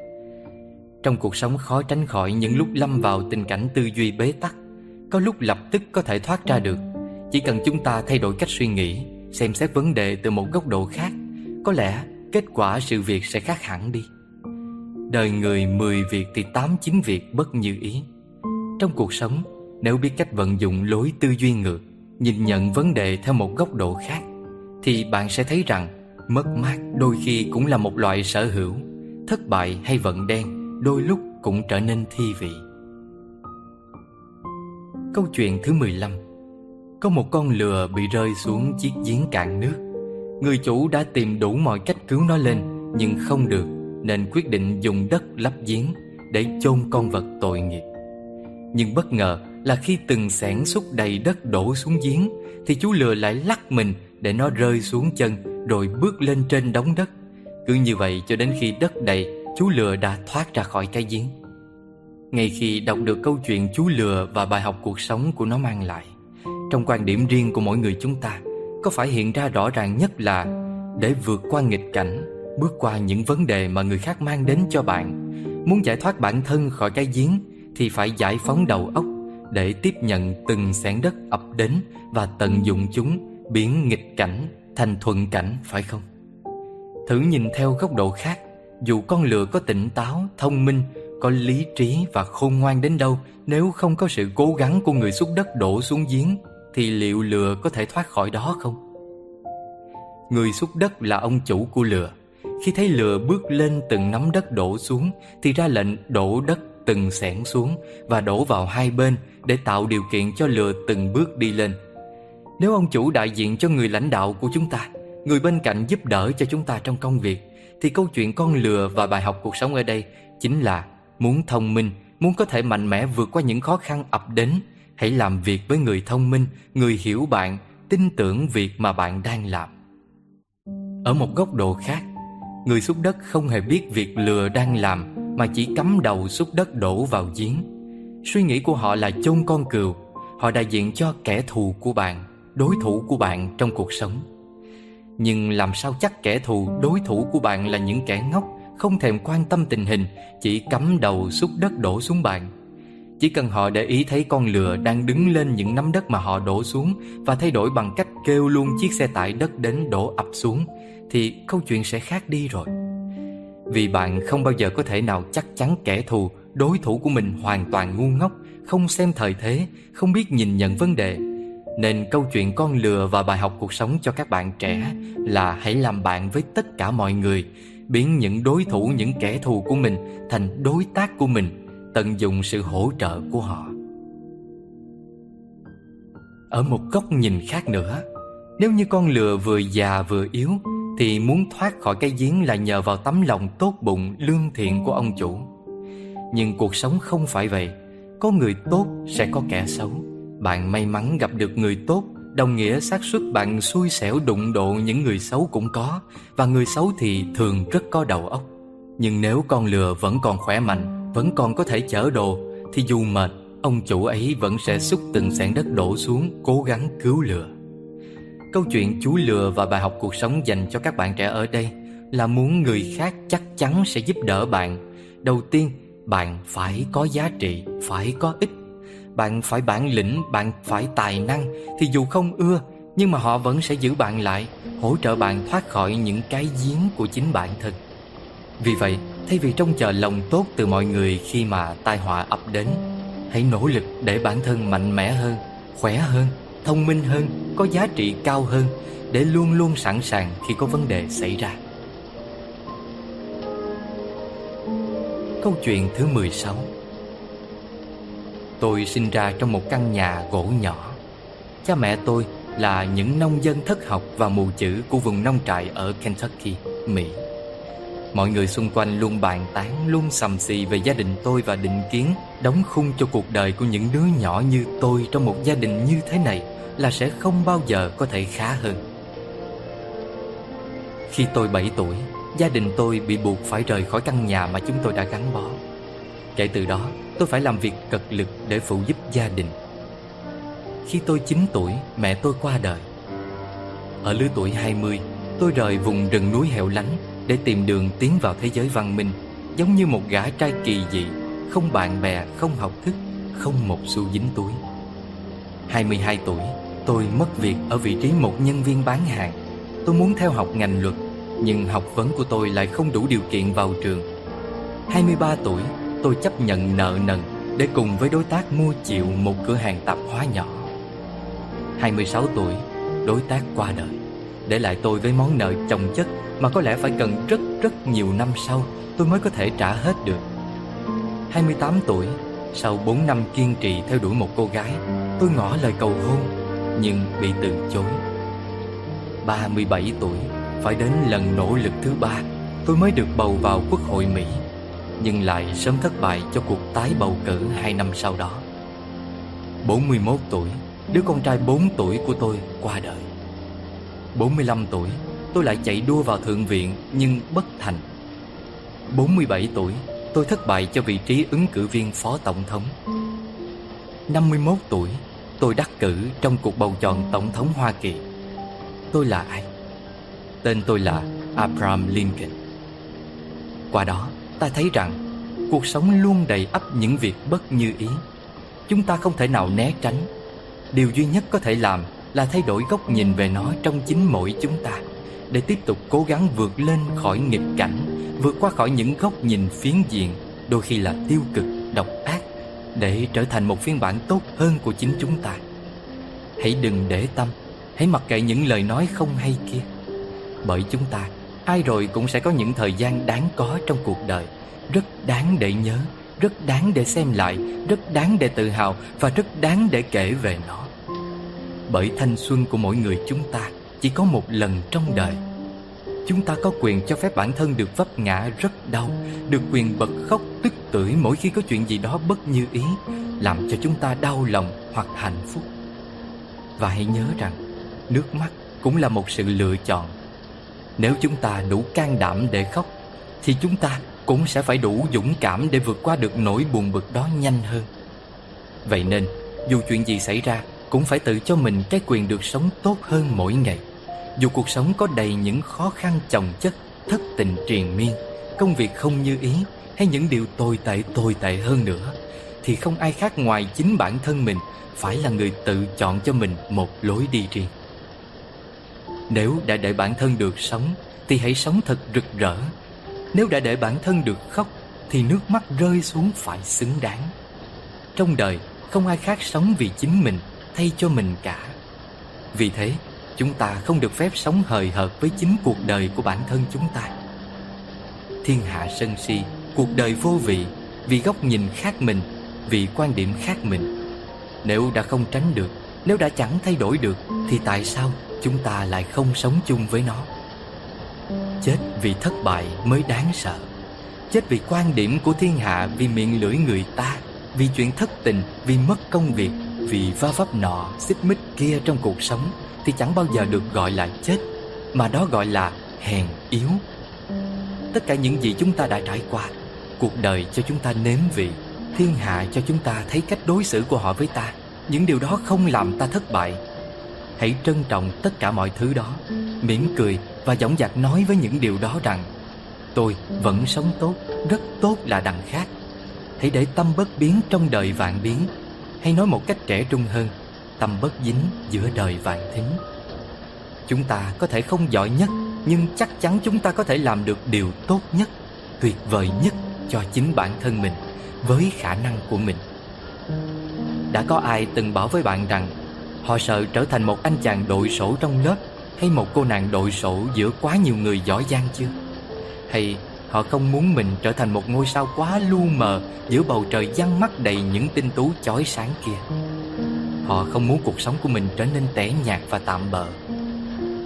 Trong cuộc sống khó tránh khỏi những lúc lâm vào tình cảnh tư duy bế tắc, Có lúc lập tức có thể thoát ra được. Chỉ cần chúng ta thay đổi cách suy nghĩ, Xem xét vấn đề từ một góc độ khác, có lẽ kết quả sự việc sẽ khác hẳn đi. Đời người mười việc thì tám chín việc bất như ý. Trong cuộc sống, Nếu biết cách vận dụng lối tư duy ngược, Nhìn nhận vấn đề theo một góc độ khác, Thì bạn sẽ thấy rằng Mất mát đôi khi cũng là một loại sở hữu, Thất bại hay vận đen Đôi lúc cũng trở nên thi vị. Câu chuyện thứ 15 có một con lừa bị rơi xuống chiếc giếng cạn nước. Người chủ đã tìm đủ mọi cách cứu nó lên, Nhưng không được, Nên quyết định dùng đất lấp giếng Để chôn con vật tội nghiệp. Nhưng bất ngờ là khi từng xẻng xúc đầy đất đổ xuống giếng, Thì chú lừa lại lắc mình Để nó rơi xuống chân Rồi bước lên trên đống đất. Cứ như vậy cho đến khi đất đầy, Chú lừa đã thoát ra khỏi cái giếng. Ngay khi đọc được câu chuyện chú lừa Và bài học cuộc sống của nó mang lại trong quan điểm riêng của mỗi người chúng ta có phải hiện ra rõ ràng nhất là để vượt qua nghịch cảnh, bước qua những vấn đề mà người khác mang đến cho bạn. Muốn giải thoát bản thân khỏi cái giếng thì phải giải phóng đầu óc để tiếp nhận từng xẻng đất ập đến và tận dụng chúng biến nghịch cảnh thành thuận cảnh phải không? Thử nhìn theo góc độ khác, dù con lừa có tỉnh táo, thông minh, có lý trí và khôn ngoan đến đâu nếu không có sự cố gắng của người xúc đất đổ xuống giếng thì liệu lừa có thể thoát khỏi đó không? Người xúc đất là ông chủ của lừa Khi thấy lừa bước lên từng nắm đất đổ xuống, Thì ra lệnh đổ đất từng xẻng xuống Và đổ vào hai bên Để tạo điều kiện cho lừa từng bước đi lên Nếu ông chủ đại diện cho người lãnh đạo của chúng ta, Người bên cạnh giúp đỡ cho chúng ta trong công việc, Thì câu chuyện con lừa và bài học cuộc sống ở đây Chính là muốn thông minh, Muốn có thể mạnh mẽ vượt qua những khó khăn ập đến Hãy làm việc với người thông minh, Người hiểu bạn, Tin tưởng việc mà bạn đang làm. Ở một góc độ khác, Người xúc đất không hề biết việc lừa đang làm Mà chỉ cắm đầu xúc đất đổ vào giếng. Suy nghĩ của họ là chôn con cừu. Họ đại diện cho kẻ thù của bạn, Đối thủ của bạn trong cuộc sống. Nhưng làm sao chắc kẻ thù, Đối thủ của bạn là những kẻ ngốc, Không thèm quan tâm tình hình, Chỉ cắm đầu xúc đất đổ xuống bạn? Chỉ cần họ để ý thấy con lừa đang đứng lên những nắm đất mà họ đổ xuống và thay đổi bằng cách kêu luôn chiếc xe tải đất đến đổ ập xuống thì câu chuyện sẽ khác đi rồi. Vì bạn không bao giờ có thể nào chắc chắn kẻ thù, đối thủ của mình hoàn toàn ngu ngốc, không xem thời thế, không biết nhìn nhận vấn đề. Nên câu chuyện con lừa và bài học cuộc sống cho các bạn trẻ là hãy làm bạn với tất cả mọi người, biến những đối thủ, những kẻ thù của mình thành đối tác của mình, tận dụng sự hỗ trợ của họ. Ở một góc nhìn khác nữa, nếu như con lừa vừa già vừa yếu thì muốn thoát khỏi cái giếng là nhờ vào tấm lòng tốt bụng, lương thiện của ông chủ. Nhưng cuộc sống không phải vậy Có người tốt sẽ có kẻ xấu. Bạn may mắn gặp được người tốt Đồng nghĩa xác suất bạn xui xẻo đụng độ những người xấu cũng có Và người xấu thì thường rất có đầu óc. Nhưng nếu con lừa vẫn còn khỏe mạnh vẫn còn có thể chở đồ Thì dù mệt Ông chủ ấy vẫn sẽ xúc từng sạn đất đổ xuống Cố gắng cứu lừa Câu chuyện chú lừa và bài học cuộc sống dành cho các bạn trẻ ở đây là muốn người khác chắc chắn sẽ giúp đỡ bạn. Đầu tiên, bạn phải có giá trị, phải có ích. Bạn phải bản lĩnh, bạn phải tài năng thì dù không ưa nhưng mà họ vẫn sẽ giữ bạn lại, hỗ trợ bạn thoát khỏi những cái giếng của chính bản thân. Vì vậy, thay vì trông chờ lòng tốt từ mọi người khi mà tai họa ập đến, hãy nỗ lực để bản thân mạnh mẽ hơn, khỏe hơn thông minh hơn, có giá trị cao hơn để luôn luôn sẵn sàng khi có vấn đề xảy ra. Câu chuyện thứ 16 Tôi sinh ra trong một căn nhà gỗ nhỏ. Cha mẹ tôi là những nông dân thất học và mù chữ của vùng nông trại ở Kentucky, Mỹ. Mọi người xung quanh luôn bàn tán, luôn sầm xì về gia đình tôi và định kiến đóng khung cho cuộc đời của những đứa nhỏ như tôi trong một gia đình như thế này là sẽ không bao giờ có thể khá hơn. Khi tôi 7 tuổi, gia đình tôi bị buộc phải rời khỏi căn nhà mà chúng tôi đã gắn bó. Kể từ đó, tôi phải làm việc cật lực để phụ giúp gia đình. Khi tôi 9 tuổi, mẹ tôi qua đời. Ở lứa tuổi 20, tôi rời vùng rừng núi hẻo lánh để tìm đường tiến vào thế giới văn minh, giống như một gã trai kỳ dị, không bạn bè, không học thức, không một xu dính túi. 22 tuổi, tôi mất việc ở vị trí một nhân viên bán hàng. Tôi muốn theo học ngành luật, nhưng học vấn của tôi lại không đủ điều kiện vào trường. 23 tuổi, tôi chấp nhận nợ nần để cùng với đối tác mua chịu một cửa hàng tạp hóa nhỏ. 26 tuổi, đối tác qua đời, để lại tôi với món nợ chồng chất mà có lẽ phải cần rất rất nhiều năm sau tôi mới có thể trả hết được. 28 tuổi, sau 4 năm kiên trì theo đuổi một cô gái, tôi ngỏ lời cầu hôn nhưng bị từ chối. 37 tuổi, phải đến lần nỗ lực thứ ba, tôi mới được bầu vào Quốc hội Mỹ, nhưng lại sớm thất bại cho cuộc tái bầu cử hai năm sau đó. 41 tuổi, đứa con trai 4 tuổi của tôi qua đời. 45 tuổi, tôi lại chạy đua vào thượng viện nhưng bất thành. 47 tuổi, tôi thất bại cho vị trí ứng cử viên phó tổng thống. 51 tuổi, tôi đắc cử trong cuộc bầu chọn tổng thống Hoa Kỳ. Tôi là ai? Tên tôi là Abraham Lincoln. Qua đó, ta thấy rằng cuộc sống luôn đầy ắp những việc bất như ý. Chúng ta không thể nào né tránh. Điều duy nhất có thể làm là thay đổi góc nhìn về nó trong chính mỗi chúng ta để tiếp tục cố gắng vượt lên khỏi nghịch cảnh, vượt qua khỏi những góc nhìn phiến diện, đôi khi là tiêu cực, độc ác để trở thành một phiên bản tốt hơn của chính chúng ta. Hãy đừng để tâm Hãy mặc kệ những lời nói không hay kia Bởi chúng ta Ai rồi cũng sẽ có những thời gian đáng có trong cuộc đời Rất đáng để nhớ Rất đáng để xem lại Rất đáng để tự hào Và rất đáng để kể về nó bởi thanh xuân của mỗi người chúng ta, Chỉ có một lần trong đời. Chúng ta có quyền cho phép bản thân được vấp ngã rất đau, Được quyền bật khóc tức tưởi mỗi khi có chuyện gì đó bất như ý, Làm cho chúng ta đau lòng hoặc hạnh phúc. Và hãy nhớ rằng, Nước mắt cũng là một sự lựa chọn. Nếu chúng ta đủ can đảm để khóc, Thì chúng ta cũng sẽ phải đủ dũng cảm để vượt qua được nỗi buồn bực đó nhanh hơn. Vậy nên, dù chuyện gì xảy ra cũng phải tự cho mình cái quyền được sống tốt hơn mỗi ngày. Dù cuộc sống có đầy những khó khăn chồng chất, Thất tình triền miên, Công việc không như ý, Hay những điều tồi tệ tồi tệ hơn nữa, Thì không ai khác ngoài chính bản thân mình Phải là người tự chọn cho mình một lối đi riêng. Nếu đã để bản thân được sống, Thì hãy sống thật rực rỡ. Nếu đã để bản thân được khóc, Thì nước mắt rơi xuống phải xứng đáng. Trong đời, không ai khác sống vì chính mình Thay cho mình cả. Vì thế Chúng ta không được phép sống hời hợt với chính cuộc đời của bản thân chúng ta. Thiên hạ sân si, cuộc đời vô vị Vì góc nhìn khác mình, vì quan điểm khác mình. Nếu đã không tránh được, nếu đã chẳng thay đổi được Thì tại sao chúng ta lại không sống chung với nó? Chết vì thất bại mới đáng sợ. Chết vì quan điểm của thiên hạ Vì miệng lưỡi người ta Vì chuyện thất tình Vì mất công việc vì va vấp nọ xích mích kia trong cuộc sống thì chẳng bao giờ được gọi là chết Mà đó gọi là hèn yếu. Tất cả những gì chúng ta đã trải qua Cuộc đời cho chúng ta nếm vị Thiên hạ cho chúng ta thấy cách đối xử của họ với ta Những điều đó không làm ta thất bại. Hãy trân trọng tất cả mọi thứ đó Mỉm cười và dõng dạc nói với những điều đó rằng Tôi vẫn sống tốt, rất tốt là đằng khác. Hãy để tâm bất biến trong đời vạn biến hay nói một cách trẻ trung hơn, tâm bất dính giữa đời vạn thính. Chúng ta có thể không giỏi nhất, Nhưng chắc chắn chúng ta có thể làm được điều tốt nhất, Tuyệt vời nhất cho chính bản thân mình Với khả năng của mình. Đã có ai từng bảo với bạn rằng, Họ sợ trở thành một anh chàng đội sổ trong lớp Hay một cô nàng đội sổ giữa quá nhiều người giỏi giang chưa? Hay họ không muốn mình trở thành một ngôi sao quá lu mờ Giữa bầu trời văng mắt đầy những tinh tú chói sáng kia. Họ không muốn cuộc sống của mình trở nên tẻ nhạt và tạm bợ.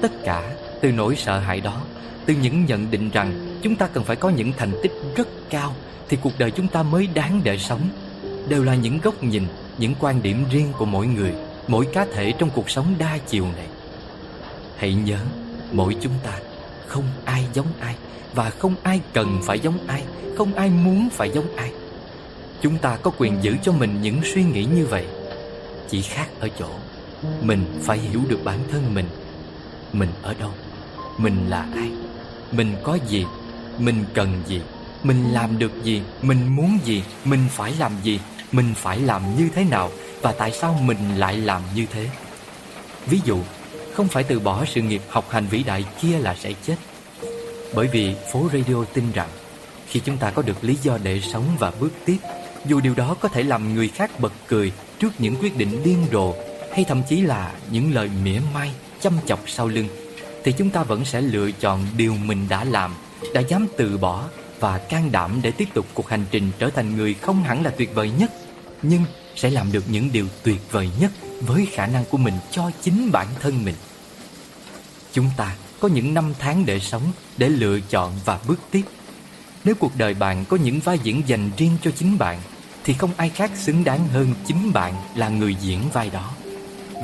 Tất cả từ nỗi sợ hãi đó Từ những nhận định rằng chúng ta cần phải có những thành tích rất cao Thì cuộc đời chúng ta mới đáng để sống Đều là những góc nhìn, những quan điểm riêng của mỗi người Mỗi cá thể trong cuộc sống đa chiều này. Hãy nhớ, mỗi chúng ta không ai giống ai. Và không ai cần phải giống ai, Không ai muốn phải giống ai. Chúng ta có quyền giữ cho mình những suy nghĩ như vậy. Chỉ khác ở chỗ, Mình phải hiểu được bản thân mình. Mình ở đâu? Mình là ai? Mình có gì? Mình cần gì? Mình làm được gì? Mình muốn gì? Mình phải làm gì? Mình phải làm như thế nào? Và tại sao mình lại làm như thế? Ví dụ, Không phải từ bỏ sự nghiệp học hành vĩ đại kia là sẽ chết. Bởi vì phố radio tin rằng Khi chúng ta có được lý do để sống và bước tiếp Dù điều đó có thể làm người khác bật cười trước những quyết định điên rồ hay thậm chí là những lời mỉa mai, chăm chọc sau lưng thì chúng ta vẫn sẽ lựa chọn điều mình đã làm, đã dám từ bỏ và can đảm để tiếp tục cuộc hành trình trở thành người không hẳn là tuyệt vời nhất, nhưng sẽ làm được những điều tuyệt vời nhất với khả năng của mình cho chính bản thân mình. Chúng ta có những năm tháng để sống, để lựa chọn và bước tiếp. Nếu cuộc đời bạn có những vai diễn dành riêng cho chính bạn thì không ai khác xứng đáng hơn chính bạn là người diễn vai đó.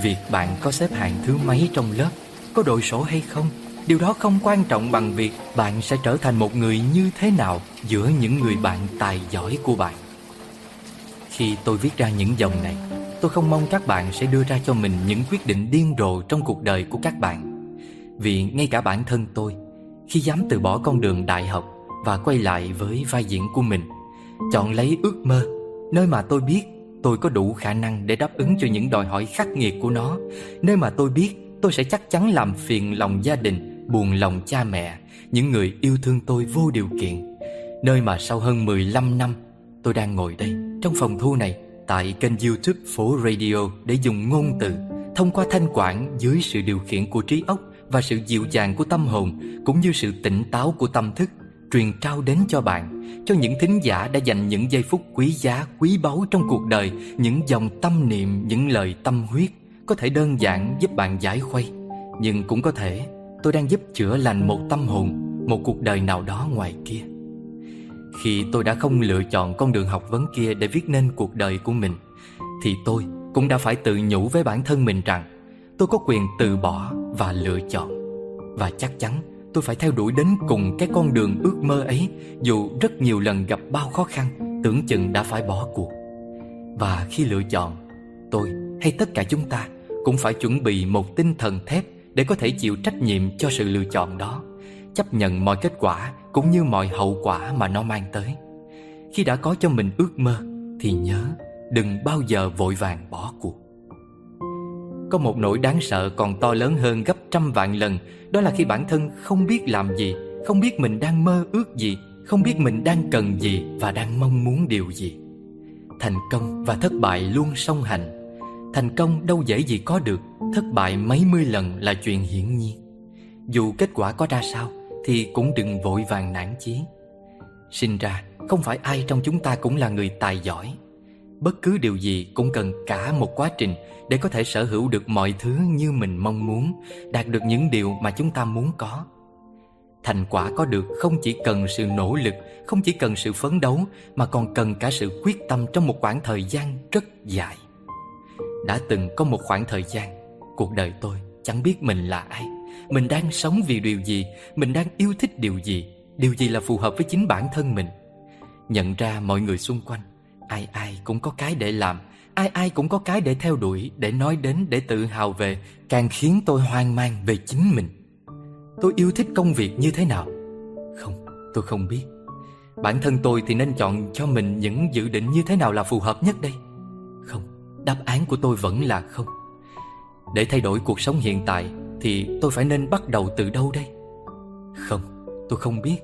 Việc bạn có xếp hạng thứ mấy trong lớp, có đội sổ hay không, điều đó không quan trọng bằng việc bạn sẽ trở thành một người như thế nào giữa những người bạn tài giỏi của bạn. Khi tôi viết ra những dòng này, tôi không mong các bạn sẽ đưa ra cho mình những quyết định điên rồ trong cuộc đời của các bạn. Vì ngay cả bản thân tôi, khi dám từ bỏ con đường đại học và quay lại với vai diễn của mình, chọn lấy ước mơ Nơi mà tôi biết tôi có đủ khả năng để đáp ứng cho những đòi hỏi khắc nghiệt của nó Nơi mà tôi biết tôi sẽ chắc chắn làm phiền lòng gia đình, buồn lòng cha mẹ Những người yêu thương tôi vô điều kiện. Nơi mà sau hơn 15 năm tôi đang ngồi đây Trong phòng thu này Tại kênh youtube Phố Radio Để dùng ngôn từ thông qua thanh quản dưới sự điều khiển của trí óc và sự dịu dàng của tâm hồn cũng như sự tỉnh táo của tâm thức truyền trao đến cho bạn, cho những thính giả đã dành những giây phút quý giá, quý báu trong cuộc đời, những dòng tâm niệm, những lời tâm huyết có thể đơn giản giúp bạn giải khuây, nhưng cũng có thể tôi đang giúp chữa lành một tâm hồn, một cuộc đời nào đó ngoài kia. Khi tôi đã không lựa chọn con đường học vấn kia để viết nên cuộc đời của mình, thì tôi cũng đã phải tự nhủ với bản thân mình rằng tôi có quyền từ bỏ và lựa chọn. Và chắc chắn tôi phải theo đuổi đến cùng cái con đường ước mơ ấy dù rất nhiều lần gặp bao khó khăn, tưởng chừng đã phải bỏ cuộc. Và khi lựa chọn, tôi hay tất cả chúng ta cũng phải chuẩn bị một tinh thần thép để có thể chịu trách nhiệm cho sự lựa chọn đó, chấp nhận mọi kết quả cũng như mọi hậu quả mà nó mang tới. Khi đã có cho mình ước mơ thì nhớ đừng bao giờ vội vàng bỏ cuộc. Có một nỗi đáng sợ còn to lớn hơn gấp trăm vạn lần, Đó là khi bản thân không biết làm gì, Không biết mình đang mơ ước gì, Không biết mình đang cần gì Và đang mong muốn điều gì. Thành công và thất bại luôn song hành. Thành công đâu dễ gì có được, Thất bại mấy mươi lần là chuyện hiển nhiên. Dù kết quả có ra sao Thì cũng đừng vội vàng nản chí. Sinh ra, không phải ai trong chúng ta cũng là người tài giỏi. Bất cứ điều gì cũng cần cả một quá trình để có thể sở hữu được mọi thứ như mình mong muốn, đạt được những điều mà chúng ta muốn có. Thành quả có được không chỉ cần sự nỗ lực, không chỉ cần sự phấn đấu mà còn cần cả sự quyết tâm trong một khoảng thời gian rất dài. Đã từng có một khoảng thời gian, cuộc đời tôi chẳng biết mình là ai, mình đang sống vì điều gì, mình đang yêu thích điều gì, điều gì là phù hợp với chính bản thân mình. Nhận ra mọi người xung quanh Ai ai cũng có cái để làm. Ai ai cũng có cái để theo đuổi Để nói đến, để tự hào về. Càng khiến tôi hoang mang về chính mình. Tôi yêu thích công việc như thế nào? Không, tôi không biết. Bản thân tôi thì nên chọn cho mình những dự định như thế nào là phù hợp nhất đây? Không, đáp án của tôi vẫn là không. Để thay đổi cuộc sống hiện tại Thì tôi phải nên bắt đầu từ đâu đây? Không, tôi không biết.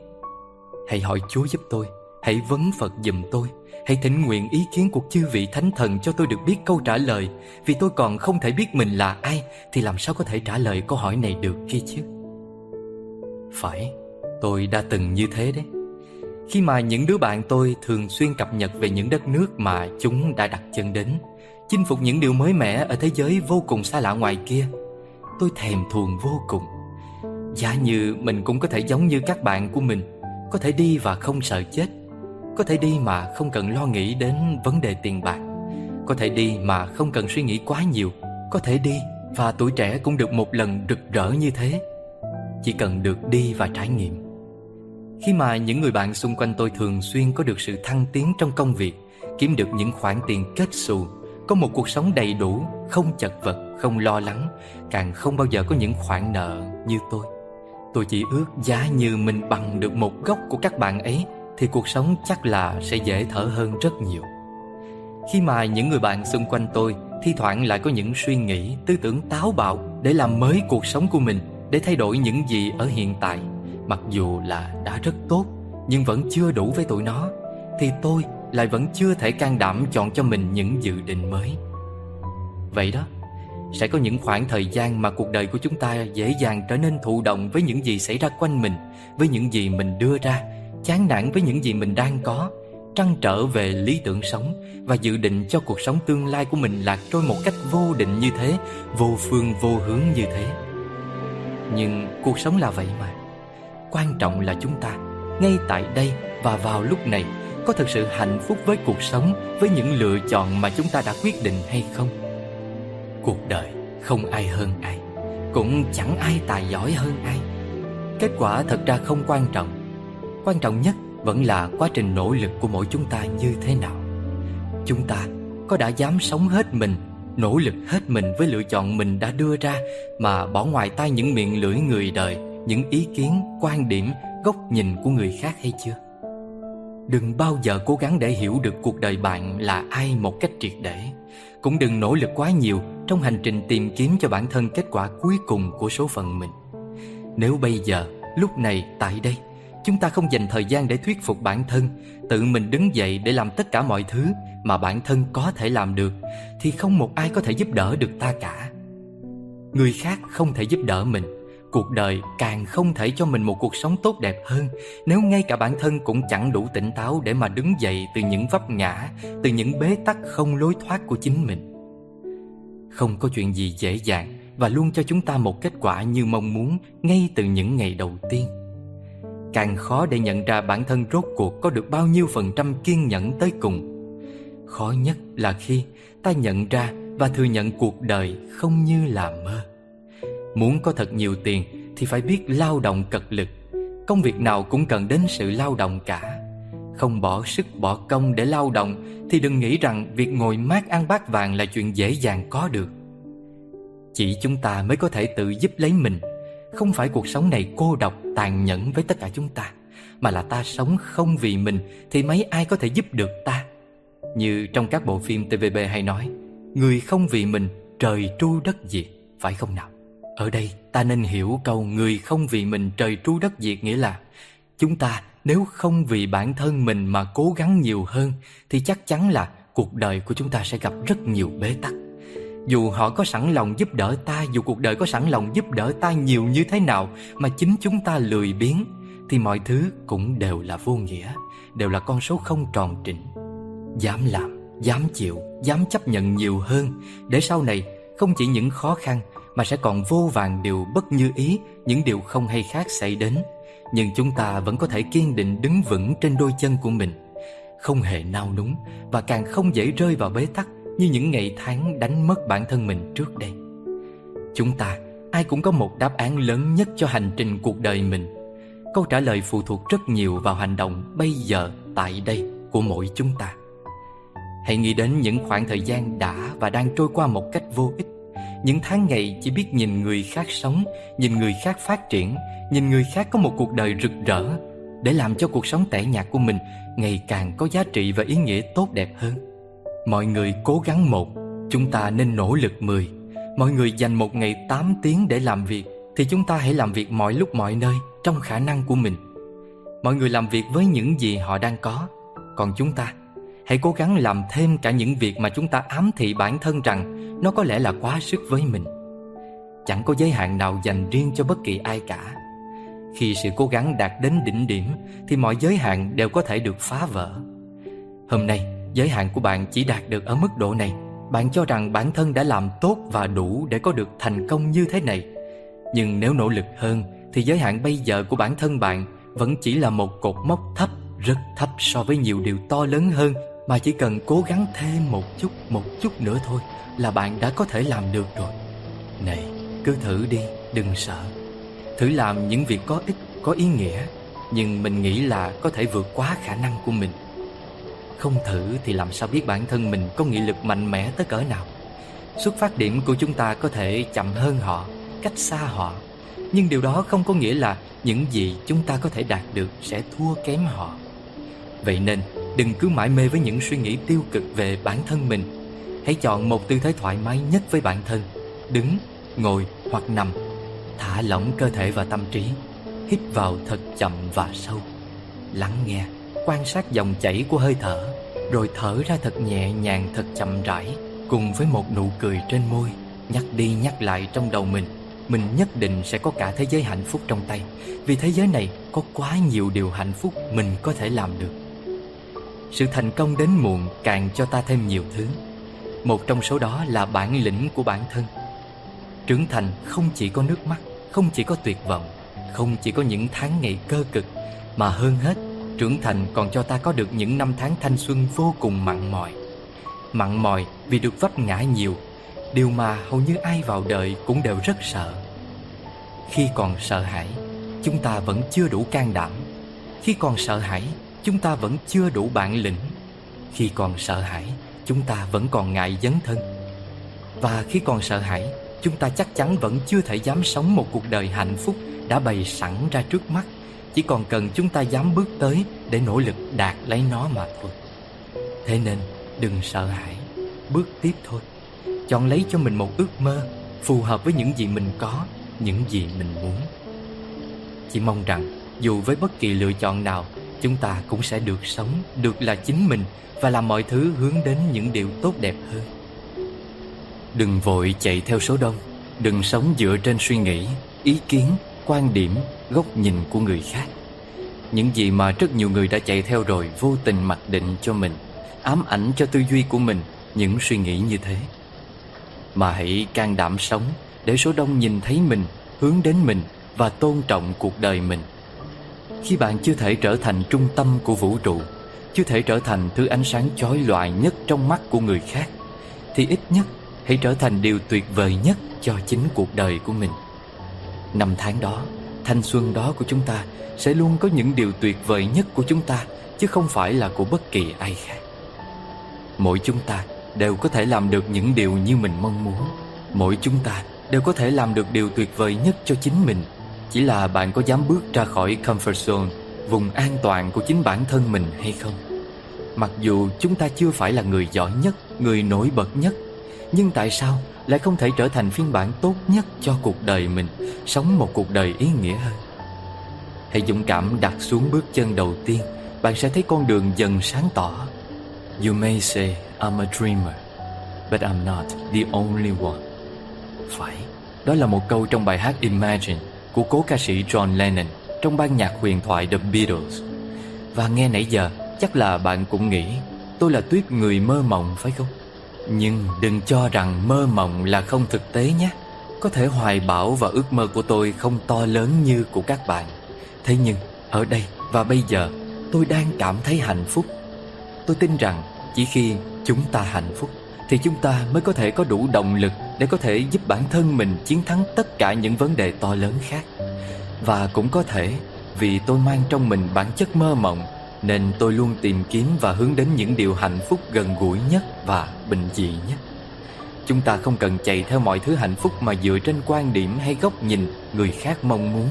Hãy hỏi Chúa giúp tôi. Hãy vấn Phật giùm tôi. Hãy thỉnh nguyện ý kiến của chư vị thánh thần cho tôi được biết câu trả lời. Vì tôi còn không thể biết mình là ai Thì làm sao có thể trả lời câu hỏi này được kia chứ? Phải, tôi đã từng như thế đấy. Khi mà những đứa bạn tôi thường xuyên cập nhật về những đất nước mà chúng đã đặt chân đến Chinh phục những điều mới mẻ ở thế giới vô cùng xa lạ ngoài kia Tôi thèm thuồng vô cùng. Giả như mình cũng có thể giống như các bạn của mình Có thể đi và không sợ chết có thể đi mà không cần lo nghĩ đến vấn đề tiền bạc. Có thể đi mà không cần suy nghĩ quá nhiều. Có thể đi và tuổi trẻ cũng được một lần rực rỡ như thế. Chỉ cần được đi và trải nghiệm. Khi mà những người bạn xung quanh tôi thường xuyên có được sự thăng tiến trong công việc Kiếm được những khoản tiền kết xù Có một cuộc sống đầy đủ, không chật vật, không lo lắng Càng không bao giờ có những khoản nợ như tôi. Tôi chỉ ước giá như mình bằng được một góc của các bạn ấy thì cuộc sống chắc là sẽ dễ thở hơn rất nhiều. Khi mà những người bạn xung quanh tôi thi thoảng lại có những suy nghĩ, tư tưởng táo bạo để làm mới cuộc sống của mình, để thay đổi những gì ở hiện tại, mặc dù là đã rất tốt nhưng vẫn chưa đủ với tụi nó, thì tôi lại vẫn chưa thể can đảm chọn cho mình những dự định mới. Vậy đó, sẽ có những khoảng thời gian mà cuộc đời của chúng ta dễ dàng trở nên thụ động với những gì xảy ra quanh mình, với những gì mình đưa ra chán nản với những gì mình đang có, trăn trở về lý tưởng sống và dự định cho cuộc sống tương lai của mình lạc trôi một cách vô định như thế, vô phương, vô hướng như thế. Nhưng cuộc sống là vậy mà. Quan trọng là chúng ta, ngay tại đây và vào lúc này, có thực sự hạnh phúc với cuộc sống, với những lựa chọn mà chúng ta đã quyết định hay không? Cuộc đời không ai hơn ai, cũng chẳng ai tài giỏi hơn ai. Kết quả thật ra không quan trọng quan trọng nhất vẫn là quá trình nỗ lực của mỗi chúng ta như thế nào. Chúng ta có đã dám sống hết mình, nỗ lực hết mình với lựa chọn mình đã đưa ra mà bỏ ngoài tai những miệng lưỡi người đời, những ý kiến, quan điểm, góc nhìn của người khác hay chưa? Đừng bao giờ cố gắng để hiểu được cuộc đời bạn là ai một cách triệt để. Cũng đừng nỗ lực quá nhiều trong hành trình tìm kiếm cho bản thân kết quả cuối cùng của số phận mình. Nếu bây giờ, lúc này tại đây Chúng ta không dành thời gian để thuyết phục bản thân, Tự mình đứng dậy để làm tất cả mọi thứ Mà bản thân có thể làm được, Thì không một ai có thể giúp đỡ được ta cả. Người khác không thể giúp đỡ mình, Cuộc đời càng không thể cho mình một cuộc sống tốt đẹp hơn, Nếu ngay cả bản thân cũng chẳng đủ tỉnh táo Để mà đứng dậy từ những vấp ngã, Từ những bế tắc không lối thoát của chính mình. Không có chuyện gì dễ dàng Và luôn cho chúng ta một kết quả như mong muốn Ngay từ những ngày đầu tiên. Càng khó để nhận ra bản thân rốt cuộc Có được bao nhiêu phần trăm kiên nhẫn tới cùng. Khó nhất là khi ta nhận ra và thừa nhận cuộc đời không như là mơ. Muốn có thật nhiều tiền thì phải biết lao động cật lực, Công việc nào cũng cần đến sự lao động cả. Không bỏ sức bỏ công để lao động Thì đừng nghĩ rằng việc ngồi mát ăn bát vàng là chuyện dễ dàng có được. Chỉ chúng ta mới có thể tự giúp lấy mình. Không phải cuộc sống này cô độc, tàn nhẫn với tất cả chúng ta, Mà là ta sống không vì mình Thì mấy ai có thể giúp được ta? Như trong các bộ phim TVB hay nói, Người không vì mình, trời tru đất diệt, Phải không nào? Ở đây, ta nên hiểu câu Người không vì mình, trời tru đất diệt Nghĩa là, chúng ta nếu không vì bản thân mình mà cố gắng nhiều hơn, Thì chắc chắn là cuộc đời của chúng ta sẽ gặp rất nhiều bế tắc. Dù họ có sẵn lòng giúp đỡ ta Dù cuộc đời có sẵn lòng giúp đỡ ta nhiều như thế nào Mà chính chúng ta lười biếng Thì mọi thứ cũng đều là vô nghĩa Đều là con số không tròn trĩnh Dám làm dám chịu, dám chấp nhận nhiều hơn để sau này không chỉ những khó khăn mà sẽ còn vô vàng điều bất như ý, những điều không hay khác xảy đến. Nhưng chúng ta vẫn có thể kiên định đứng vững trên đôi chân của mình, không hề nao núng và càng không dễ rơi vào bế tắc như những ngày tháng đánh mất bản thân mình trước đây. Chúng ta, ai cũng có một đáp án lớn nhất cho hành trình cuộc đời mình. Câu trả lời phụ thuộc rất nhiều vào hành động bây giờ, tại đây của mỗi chúng ta. Hãy nghĩ đến những khoảng thời gian đã và đang trôi qua một cách vô ích Những tháng ngày chỉ biết nhìn người khác sống, Nhìn người khác phát triển, Nhìn người khác có một cuộc đời rực rỡ, Để làm cho cuộc sống tẻ nhạt của mình Ngày càng có giá trị và ý nghĩa tốt đẹp hơn Mọi người cố gắng một Chúng ta nên nỗ lực mười Mọi người dành một ngày 8 tiếng để làm việc Thì chúng ta hãy làm việc mọi lúc mọi nơi Trong khả năng của mình Mọi người làm việc với những gì họ đang có Còn chúng ta Hãy cố gắng làm thêm cả những việc mà chúng ta ám thị bản thân rằng nó có lẽ là quá sức với mình. Chẳng có giới hạn nào dành riêng cho bất kỳ ai cả. Khi sự cố gắng đạt đến đỉnh điểm thì mọi giới hạn đều có thể được phá vỡ. Hôm nay, giới hạn của bạn chỉ đạt được ở mức độ này. Bạn cho rằng bản thân đã làm tốt và đủ để có được thành công như thế này. Nhưng nếu nỗ lực hơn thì giới hạn bây giờ của bản thân bạn vẫn chỉ là một cột mốc thấp, rất thấp so với nhiều điều to lớn hơn mà chỉ cần cố gắng thêm một chút, một chút nữa thôi Là bạn đã có thể làm được rồi Này, cứ thử đi, đừng sợ Thử làm những việc có ích, có ý nghĩa Nhưng mình nghĩ là có thể vượt quá khả năng của mình không thử thì làm sao biết bản thân mình có nghị lực mạnh mẽ tới cỡ nào. Xuất phát điểm của chúng ta có thể chậm hơn họ, cách xa họ. Nhưng điều đó không có nghĩa là những gì chúng ta có thể đạt được sẽ thua kém họ. Vậy nên Đừng cứ mãi mê với những suy nghĩ tiêu cực về bản thân mình. Hãy chọn một tư thế thoải mái nhất với bản thân. Đứng, ngồi hoặc nằm. Thả lỏng cơ thể và tâm trí. Hít vào thật chậm và sâu. Lắng nghe, quan sát dòng chảy của hơi thở Rồi thở ra thật nhẹ nhàng, thật chậm rãi Cùng với một nụ cười trên môi Nhắc đi nhắc lại trong đầu mình. Mình nhất định sẽ có cả thế giới hạnh phúc trong tay Vì thế giới này có quá nhiều điều hạnh phúc mình có thể làm được. Sự thành công đến muộn càng cho ta thêm nhiều thứ. Một trong số đó là bản lĩnh của bản thân. Trưởng thành không chỉ có nước mắt Không chỉ có tuyệt vọng Không chỉ có những tháng ngày cơ cực Mà hơn hết Trưởng thành còn cho ta có được những năm tháng thanh xuân vô cùng mặn mòi. Mặn mòi vì được vấp ngã nhiều, Điều mà hầu như ai vào đời cũng đều rất sợ. Khi còn sợ hãi, Chúng ta vẫn chưa đủ can đảm. Khi còn sợ hãi, chúng ta vẫn chưa đủ bản lĩnh. Khi còn sợ hãi, chúng ta vẫn còn ngại dấn thân. Và khi còn sợ hãi, chúng ta chắc chắn vẫn chưa thể dám sống một cuộc đời hạnh phúc đã bày sẵn ra trước mắt chỉ còn cần chúng ta dám bước tới để nỗ lực đạt lấy nó mà thôi. Thế nên đừng sợ hãi bước tiếp thôi. Chọn lấy cho mình một ước mơ phù hợp với những gì mình có những gì mình muốn. Chỉ mong rằng dù với bất kỳ lựa chọn nào chúng ta cũng sẽ được sống, được là chính mình và làm mọi thứ hướng đến những điều tốt đẹp hơn. Đừng vội chạy theo số đông, Đừng sống dựa trên suy nghĩ, ý kiến, quan điểm, góc nhìn của người khác. Những gì mà rất nhiều người đã chạy theo rồi vô tình mặc định cho mình Ám ảnh cho tư duy của mình những suy nghĩ như thế. Mà hãy can đảm sống để số đông nhìn thấy mình, hướng đến mình và tôn trọng cuộc đời mình. Khi bạn chưa thể trở thành trung tâm của vũ trụ Chưa thể trở thành thứ ánh sáng chói loại nhất trong mắt của người khác Thì ít nhất hãy trở thành điều tuyệt vời nhất cho chính cuộc đời của mình. Năm tháng đó, thanh xuân đó của chúng ta Sẽ luôn có những điều tuyệt vời nhất của chúng ta, Chứ không phải là của bất kỳ ai khác. Mỗi chúng ta đều có thể làm được những điều như mình mong muốn. Mỗi chúng ta đều có thể làm được điều tuyệt vời nhất cho chính mình. Chỉ là bạn có dám bước ra khỏi comfort zone, Vùng an toàn của chính bản thân mình hay không? Mặc dù chúng ta chưa phải là người giỏi nhất, Người nổi bật nhất, Nhưng tại sao lại không thể trở thành phiên bản tốt nhất cho cuộc đời mình Sống một cuộc đời ý nghĩa hơn. Hãy dũng cảm đặt xuống bước chân đầu tiên Bạn sẽ thấy con đường dần sáng tỏ. You may say I'm a dreamer But I'm not the only one. Phải, đó là một câu trong bài hát Imagine Của cố ca sĩ John Lennon Trong ban nhạc huyền thoại The Beatles. Và nghe nãy giờ Chắc là bạn cũng nghĩ Tôi là tuyết người mơ mộng phải không? Nhưng đừng cho rằng mơ mộng là không thực tế nhé. Có thể hoài bão và ước mơ của tôi không to lớn như của các bạn. Thế nhưng, ở đây và bây giờ, tôi đang cảm thấy hạnh phúc. Tôi tin rằng chỉ khi chúng ta hạnh phúc, Thì chúng ta mới có thể có đủ động lực Để có thể giúp bản thân mình chiến thắng tất cả những vấn đề to lớn khác. Và cũng có thể, vì tôi mang trong mình bản chất mơ mộng nên tôi luôn tìm kiếm và hướng đến những điều hạnh phúc gần gũi nhất và bình dị nhất. Chúng ta không cần chạy theo mọi thứ hạnh phúc mà dựa trên quan điểm hay góc nhìn người khác mong muốn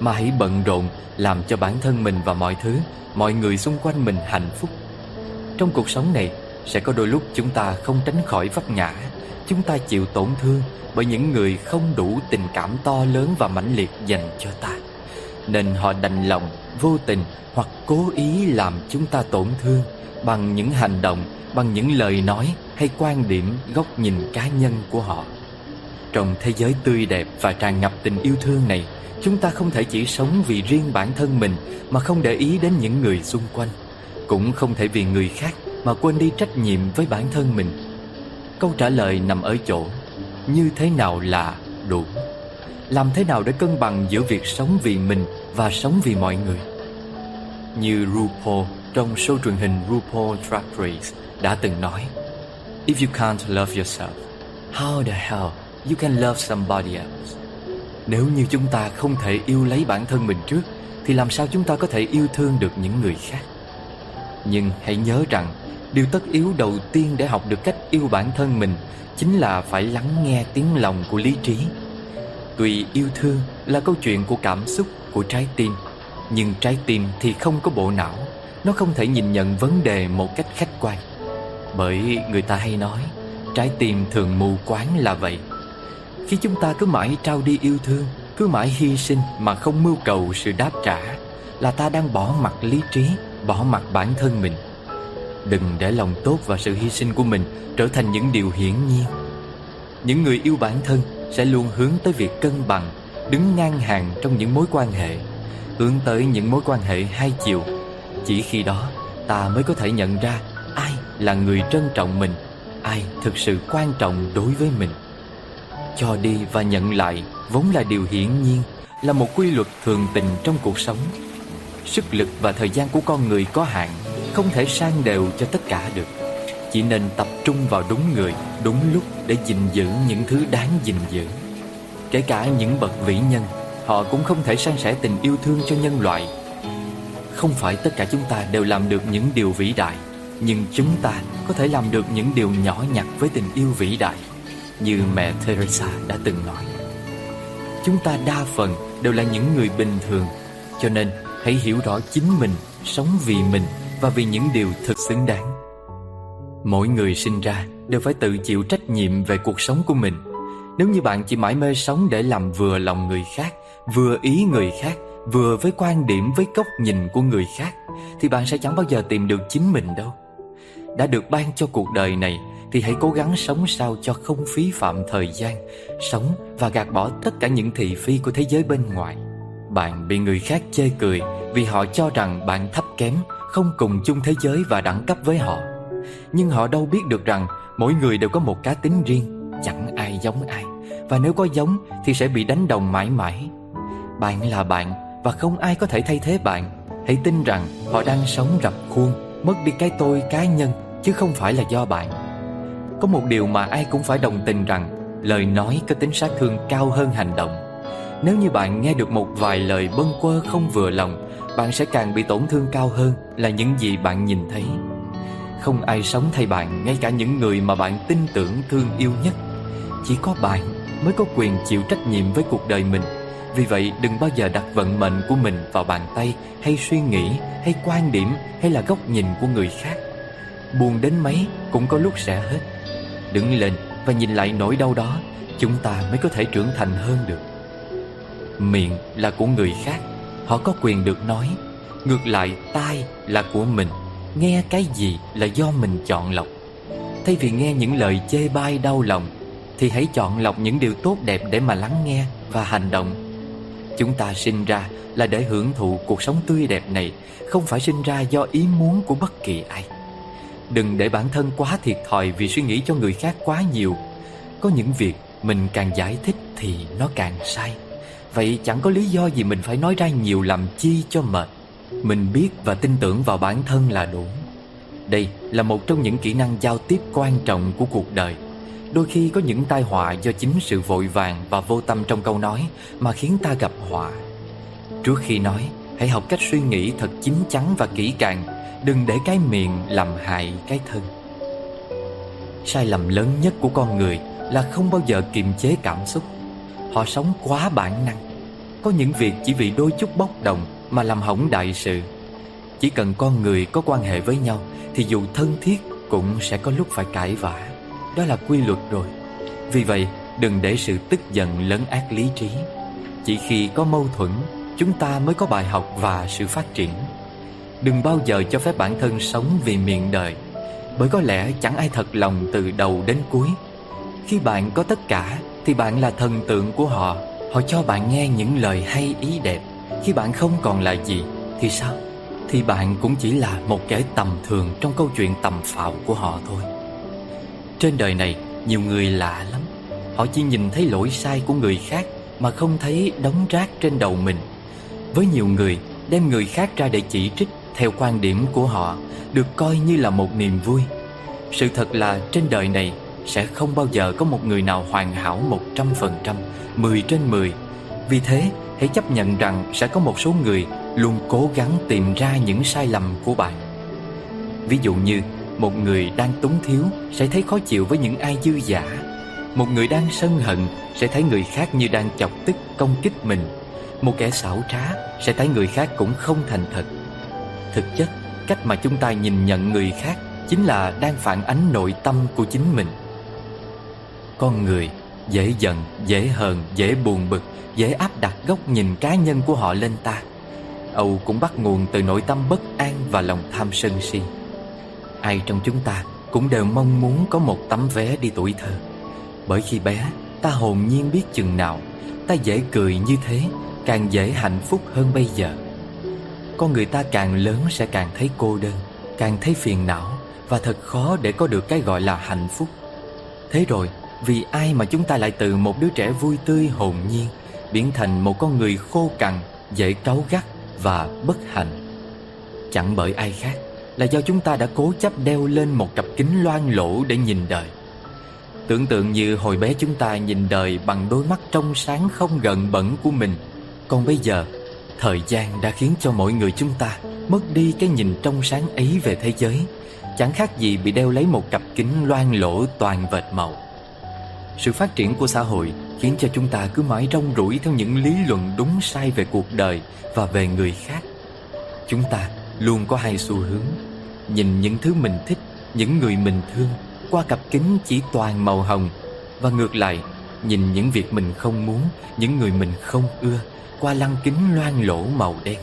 Mà hãy bận rộn làm cho bản thân mình và mọi thứ, mọi người xung quanh mình hạnh phúc. Trong cuộc sống này Sẽ có đôi lúc chúng ta không tránh khỏi vấp ngã Chúng ta chịu tổn thương Bởi những người không đủ tình cảm to lớn và mãnh liệt dành cho ta. Nên họ đành lòng, vô tình hoặc cố ý làm chúng ta tổn thương Bằng những hành động, bằng những lời nói hay quan điểm, góc nhìn cá nhân của họ. Trong thế giới tươi đẹp và tràn ngập tình yêu thương này Chúng ta không thể chỉ sống vì riêng bản thân mình Mà không để ý đến những người xung quanh cũng không thể vì người khác mà quên đi trách nhiệm với bản thân mình. Câu trả lời nằm ở chỗ Như thế nào là đủ? Làm thế nào để cân bằng giữa việc sống vì mình và sống vì mọi người? Như RuPaul, trong show truyền hình RuPaul Drag Race, đã từng nói, If you can't love yourself, How the hell you can love somebody else? Nếu như chúng ta không thể yêu lấy bản thân mình trước, Thì làm sao chúng ta có thể yêu thương được những người khác? Nhưng hãy nhớ rằng, Điều tất yếu đầu tiên để học được cách yêu bản thân mình Chính là phải lắng nghe tiếng lòng của lý trí. Tuy yêu thương là câu chuyện của cảm xúc, của trái tim. Nhưng trái tim thì không có bộ não. Nó không thể nhìn nhận vấn đề một cách khách quan. Bởi người ta hay nói Trái tim thường mù quáng là vậy. Khi chúng ta cứ mãi trao đi yêu thương Cứ mãi hy sinh mà không mưu cầu sự đáp trả Là ta đang bỏ mặt lý trí bỏ mặt bản thân mình. Đừng để lòng tốt và sự hy sinh của mình trở thành những điều hiển nhiên. Những người yêu bản thân sẽ luôn hướng tới việc cân bằng, Đứng ngang hàng trong những mối quan hệ, Hướng tới những mối quan hệ hai chiều. Chỉ khi đó, ta mới có thể nhận ra ai là người trân trọng mình, Ai thực sự quan trọng đối với mình. Cho đi và nhận lại vốn là điều hiển nhiên, Là một quy luật thường tình trong cuộc sống. Sức lực và thời gian của con người có hạn, Không thể sang đều cho tất cả được. Chỉ nên tập trung vào đúng người Đúng lúc để gìn giữ những thứ đáng gìn giữ. Kể cả những bậc vĩ nhân Họ cũng không thể san sẻ tình yêu thương cho nhân loại. Không phải tất cả chúng ta đều làm được những điều vĩ đại Nhưng chúng ta có thể làm được những điều nhỏ nhặt với tình yêu vĩ đại Như mẹ Teresa đã từng nói. Chúng ta đa phần đều là những người bình thường Cho nên Hãy hiểu rõ chính mình, sống vì mình và vì những điều thực xứng đáng. Mỗi người sinh ra đều phải tự chịu trách nhiệm về cuộc sống của mình. Nếu như bạn chỉ mãi mê sống để làm vừa lòng người khác, vừa ý người khác, vừa với quan điểm với góc nhìn của người khác, thì bạn sẽ chẳng bao giờ tìm được chính mình đâu. Đã được ban cho cuộc đời này Thì hãy cố gắng sống sao cho không phí phạm thời gian Sống và gạt bỏ tất cả những thị phi của thế giới bên ngoài Bạn bị người khác chê cười Vì họ cho rằng bạn thấp kém Không cùng chung thế giới và đẳng cấp với họ nhưng họ đâu biết được rằng Mỗi người đều có một cá tính riêng, Chẳng ai giống ai. Và nếu có giống thì sẽ bị đánh đồng mãi mãi. Bạn là bạn Và không ai có thể thay thế bạn. Hãy tin rằng họ đang sống rập khuôn, Mất đi cái tôi, cá nhân, Chứ không phải là do bạn. Có một điều mà ai cũng phải đồng tình rằng, Lời nói có tính sát thương cao hơn hành động. Nếu như bạn nghe được một vài lời bâng quơ không vừa lòng, Bạn sẽ càng bị tổn thương cao hơn Là những gì bạn nhìn thấy. Không ai sống thay bạn Ngay cả những người mà bạn tin tưởng thương yêu nhất. Chỉ có bạn mới có quyền chịu trách nhiệm với cuộc đời mình. Vì vậy đừng bao giờ đặt vận mệnh của mình vào bàn tay Hay suy nghĩ, hay quan điểm Hay là góc nhìn của người khác. Buồn đến mấy cũng có lúc sẽ hết. Đứng lên và nhìn lại nỗi đau đó Chúng ta mới có thể trưởng thành hơn được. Miệng là của người khác Họ có quyền được nói. Ngược lại tai là của mình. Nghe cái gì là do mình chọn lọc? Thay vì nghe những lời chê bai đau lòng, Thì hãy chọn lọc những điều tốt đẹp để mà lắng nghe và hành động. Chúng ta sinh ra là để hưởng thụ cuộc sống tươi đẹp này, Không phải sinh ra do ý muốn của bất kỳ ai. Đừng để bản thân quá thiệt thòi vì suy nghĩ cho người khác quá nhiều. Có những việc mình càng giải thích thì nó càng sai. Vậy chẳng có lý do gì mình phải nói ra nhiều làm chi cho mệt. Mình biết và tin tưởng vào bản thân là đủ Đây là một trong những kỹ năng giao tiếp quan trọng của cuộc đời Đôi khi có những tai họa do chính sự vội vàng và vô tâm trong câu nói mà khiến ta gặp họa. Trước khi nói, hãy học cách suy nghĩ thật chín chắn và kỹ càng, đừng để cái miệng làm hại cái thân. Sai lầm lớn nhất của con người là không bao giờ kiềm chế cảm xúc. Họ sống quá bản năng. Có những việc chỉ vì đôi chút bốc đồng mà làm hỏng đại sự. Chỉ cần con người có quan hệ với nhau, thì dù thân thiết cũng sẽ có lúc phải cãi vã. Đó là quy luật rồi. Vì vậy, đừng để sự tức giận lấn át lý trí. Chỉ khi có mâu thuẫn, Chúng ta mới có bài học và sự phát triển. Đừng bao giờ cho phép bản thân sống vì miệng đời, Bởi có lẽ chẳng ai thật lòng từ đầu đến cuối. Khi bạn có tất cả, Thì bạn là thần tượng của họ. Họ cho bạn nghe những lời hay, ý đẹp. Khi bạn không còn là gì, Thì sao? Thì bạn cũng chỉ là một kẻ tầm thường Trong câu chuyện tầm phạo của họ thôi. Trên đời này, nhiều người lạ lắm. Họ chỉ nhìn thấy lỗi sai của người khác Mà không thấy đống rác trên đầu mình. Với nhiều người, Đem người khác ra để chỉ trích Theo quan điểm của họ Được coi như là một niềm vui. Sự thật là trên đời này Sẽ không bao giờ có một người nào hoàn hảo 100% 10 trên 10 Vì thế hãy chấp nhận rằng Sẽ có một số người Luôn cố gắng tìm ra những sai lầm của bạn. Ví dụ như một người đang túng thiếu sẽ thấy khó chịu với những ai dư giả. Một người đang sân hận sẽ thấy người khác như đang chọc tức công kích mình. Một kẻ xảo trá sẽ thấy người khác cũng không thành thật. Thực chất, cách mà chúng ta nhìn nhận người khác Chính là đang phản ánh nội tâm của chính mình. Con người dễ giận, dễ hờn, dễ buồn bực. Dễ áp đặt góc nhìn cá nhân của họ lên ta. Âu cũng bắt nguồn từ nội tâm bất an và lòng tham sân si. Ai trong chúng ta cũng đều mong muốn có một tấm vé đi tuổi thơ. Bởi khi bé, ta hồn nhiên biết chừng nào Ta dễ cười như thế, Càng dễ hạnh phúc hơn bây giờ. Con người ta càng lớn sẽ càng thấy cô đơn, Càng thấy phiền não Và thật khó để có được cái gọi là hạnh phúc. Thế rồi, Vì ai mà chúng ta lại từ một đứa trẻ vui tươi hồn nhiên Biến thành một con người khô cằn Dễ cáu gắt và bất hạnh Chẳng bởi ai khác là do chúng ta đã cố chấp đeo lên một cặp kính loang lỗ để nhìn đời. Tưởng tượng như hồi bé chúng ta nhìn đời bằng đôi mắt trong sáng không gần bẩn của mình. Còn bây giờ, thời gian đã khiến cho mỗi người chúng ta mất đi cái nhìn trong sáng ấy về thế giới. Chẳng khác gì bị đeo lấy một cặp kính loang lỗ toàn vệt màu. Sự phát triển của xã hội khiến cho chúng ta cứ mãi rong ruổi theo những lý luận đúng sai về cuộc đời và về người khác. Chúng ta Luôn có hai xu hướng. Nhìn những thứ mình thích Những người mình thương Qua cặp kính chỉ toàn màu hồng. Và ngược lại Nhìn những việc mình không muốn Những người mình không ưa Qua lăng kính loang lỗ màu đen.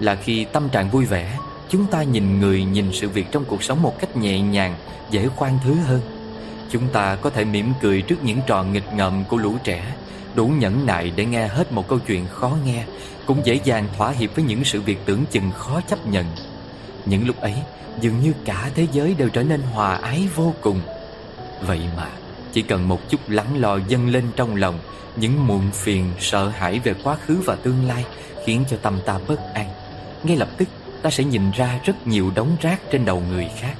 Là khi tâm trạng vui vẻ Chúng ta nhìn người, nhìn sự việc trong cuộc sống một cách nhẹ nhàng, dễ khoan thứ hơn. Chúng ta có thể mỉm cười trước những trò nghịch ngợm của lũ trẻ Đủ nhẫn nại để nghe hết một câu chuyện khó nghe Cũng dễ dàng thỏa hiệp với những sự việc tưởng chừng khó chấp nhận. Những lúc ấy dường như cả thế giới đều trở nên hòa ái vô cùng. Vậy mà chỉ cần một chút lắng lo dâng lên trong lòng Những muộn phiền, sợ hãi về quá khứ và tương lai Khiến cho tâm ta bất an. Ngay lập tức ta sẽ nhìn ra rất nhiều đống rác trên đầu người khác.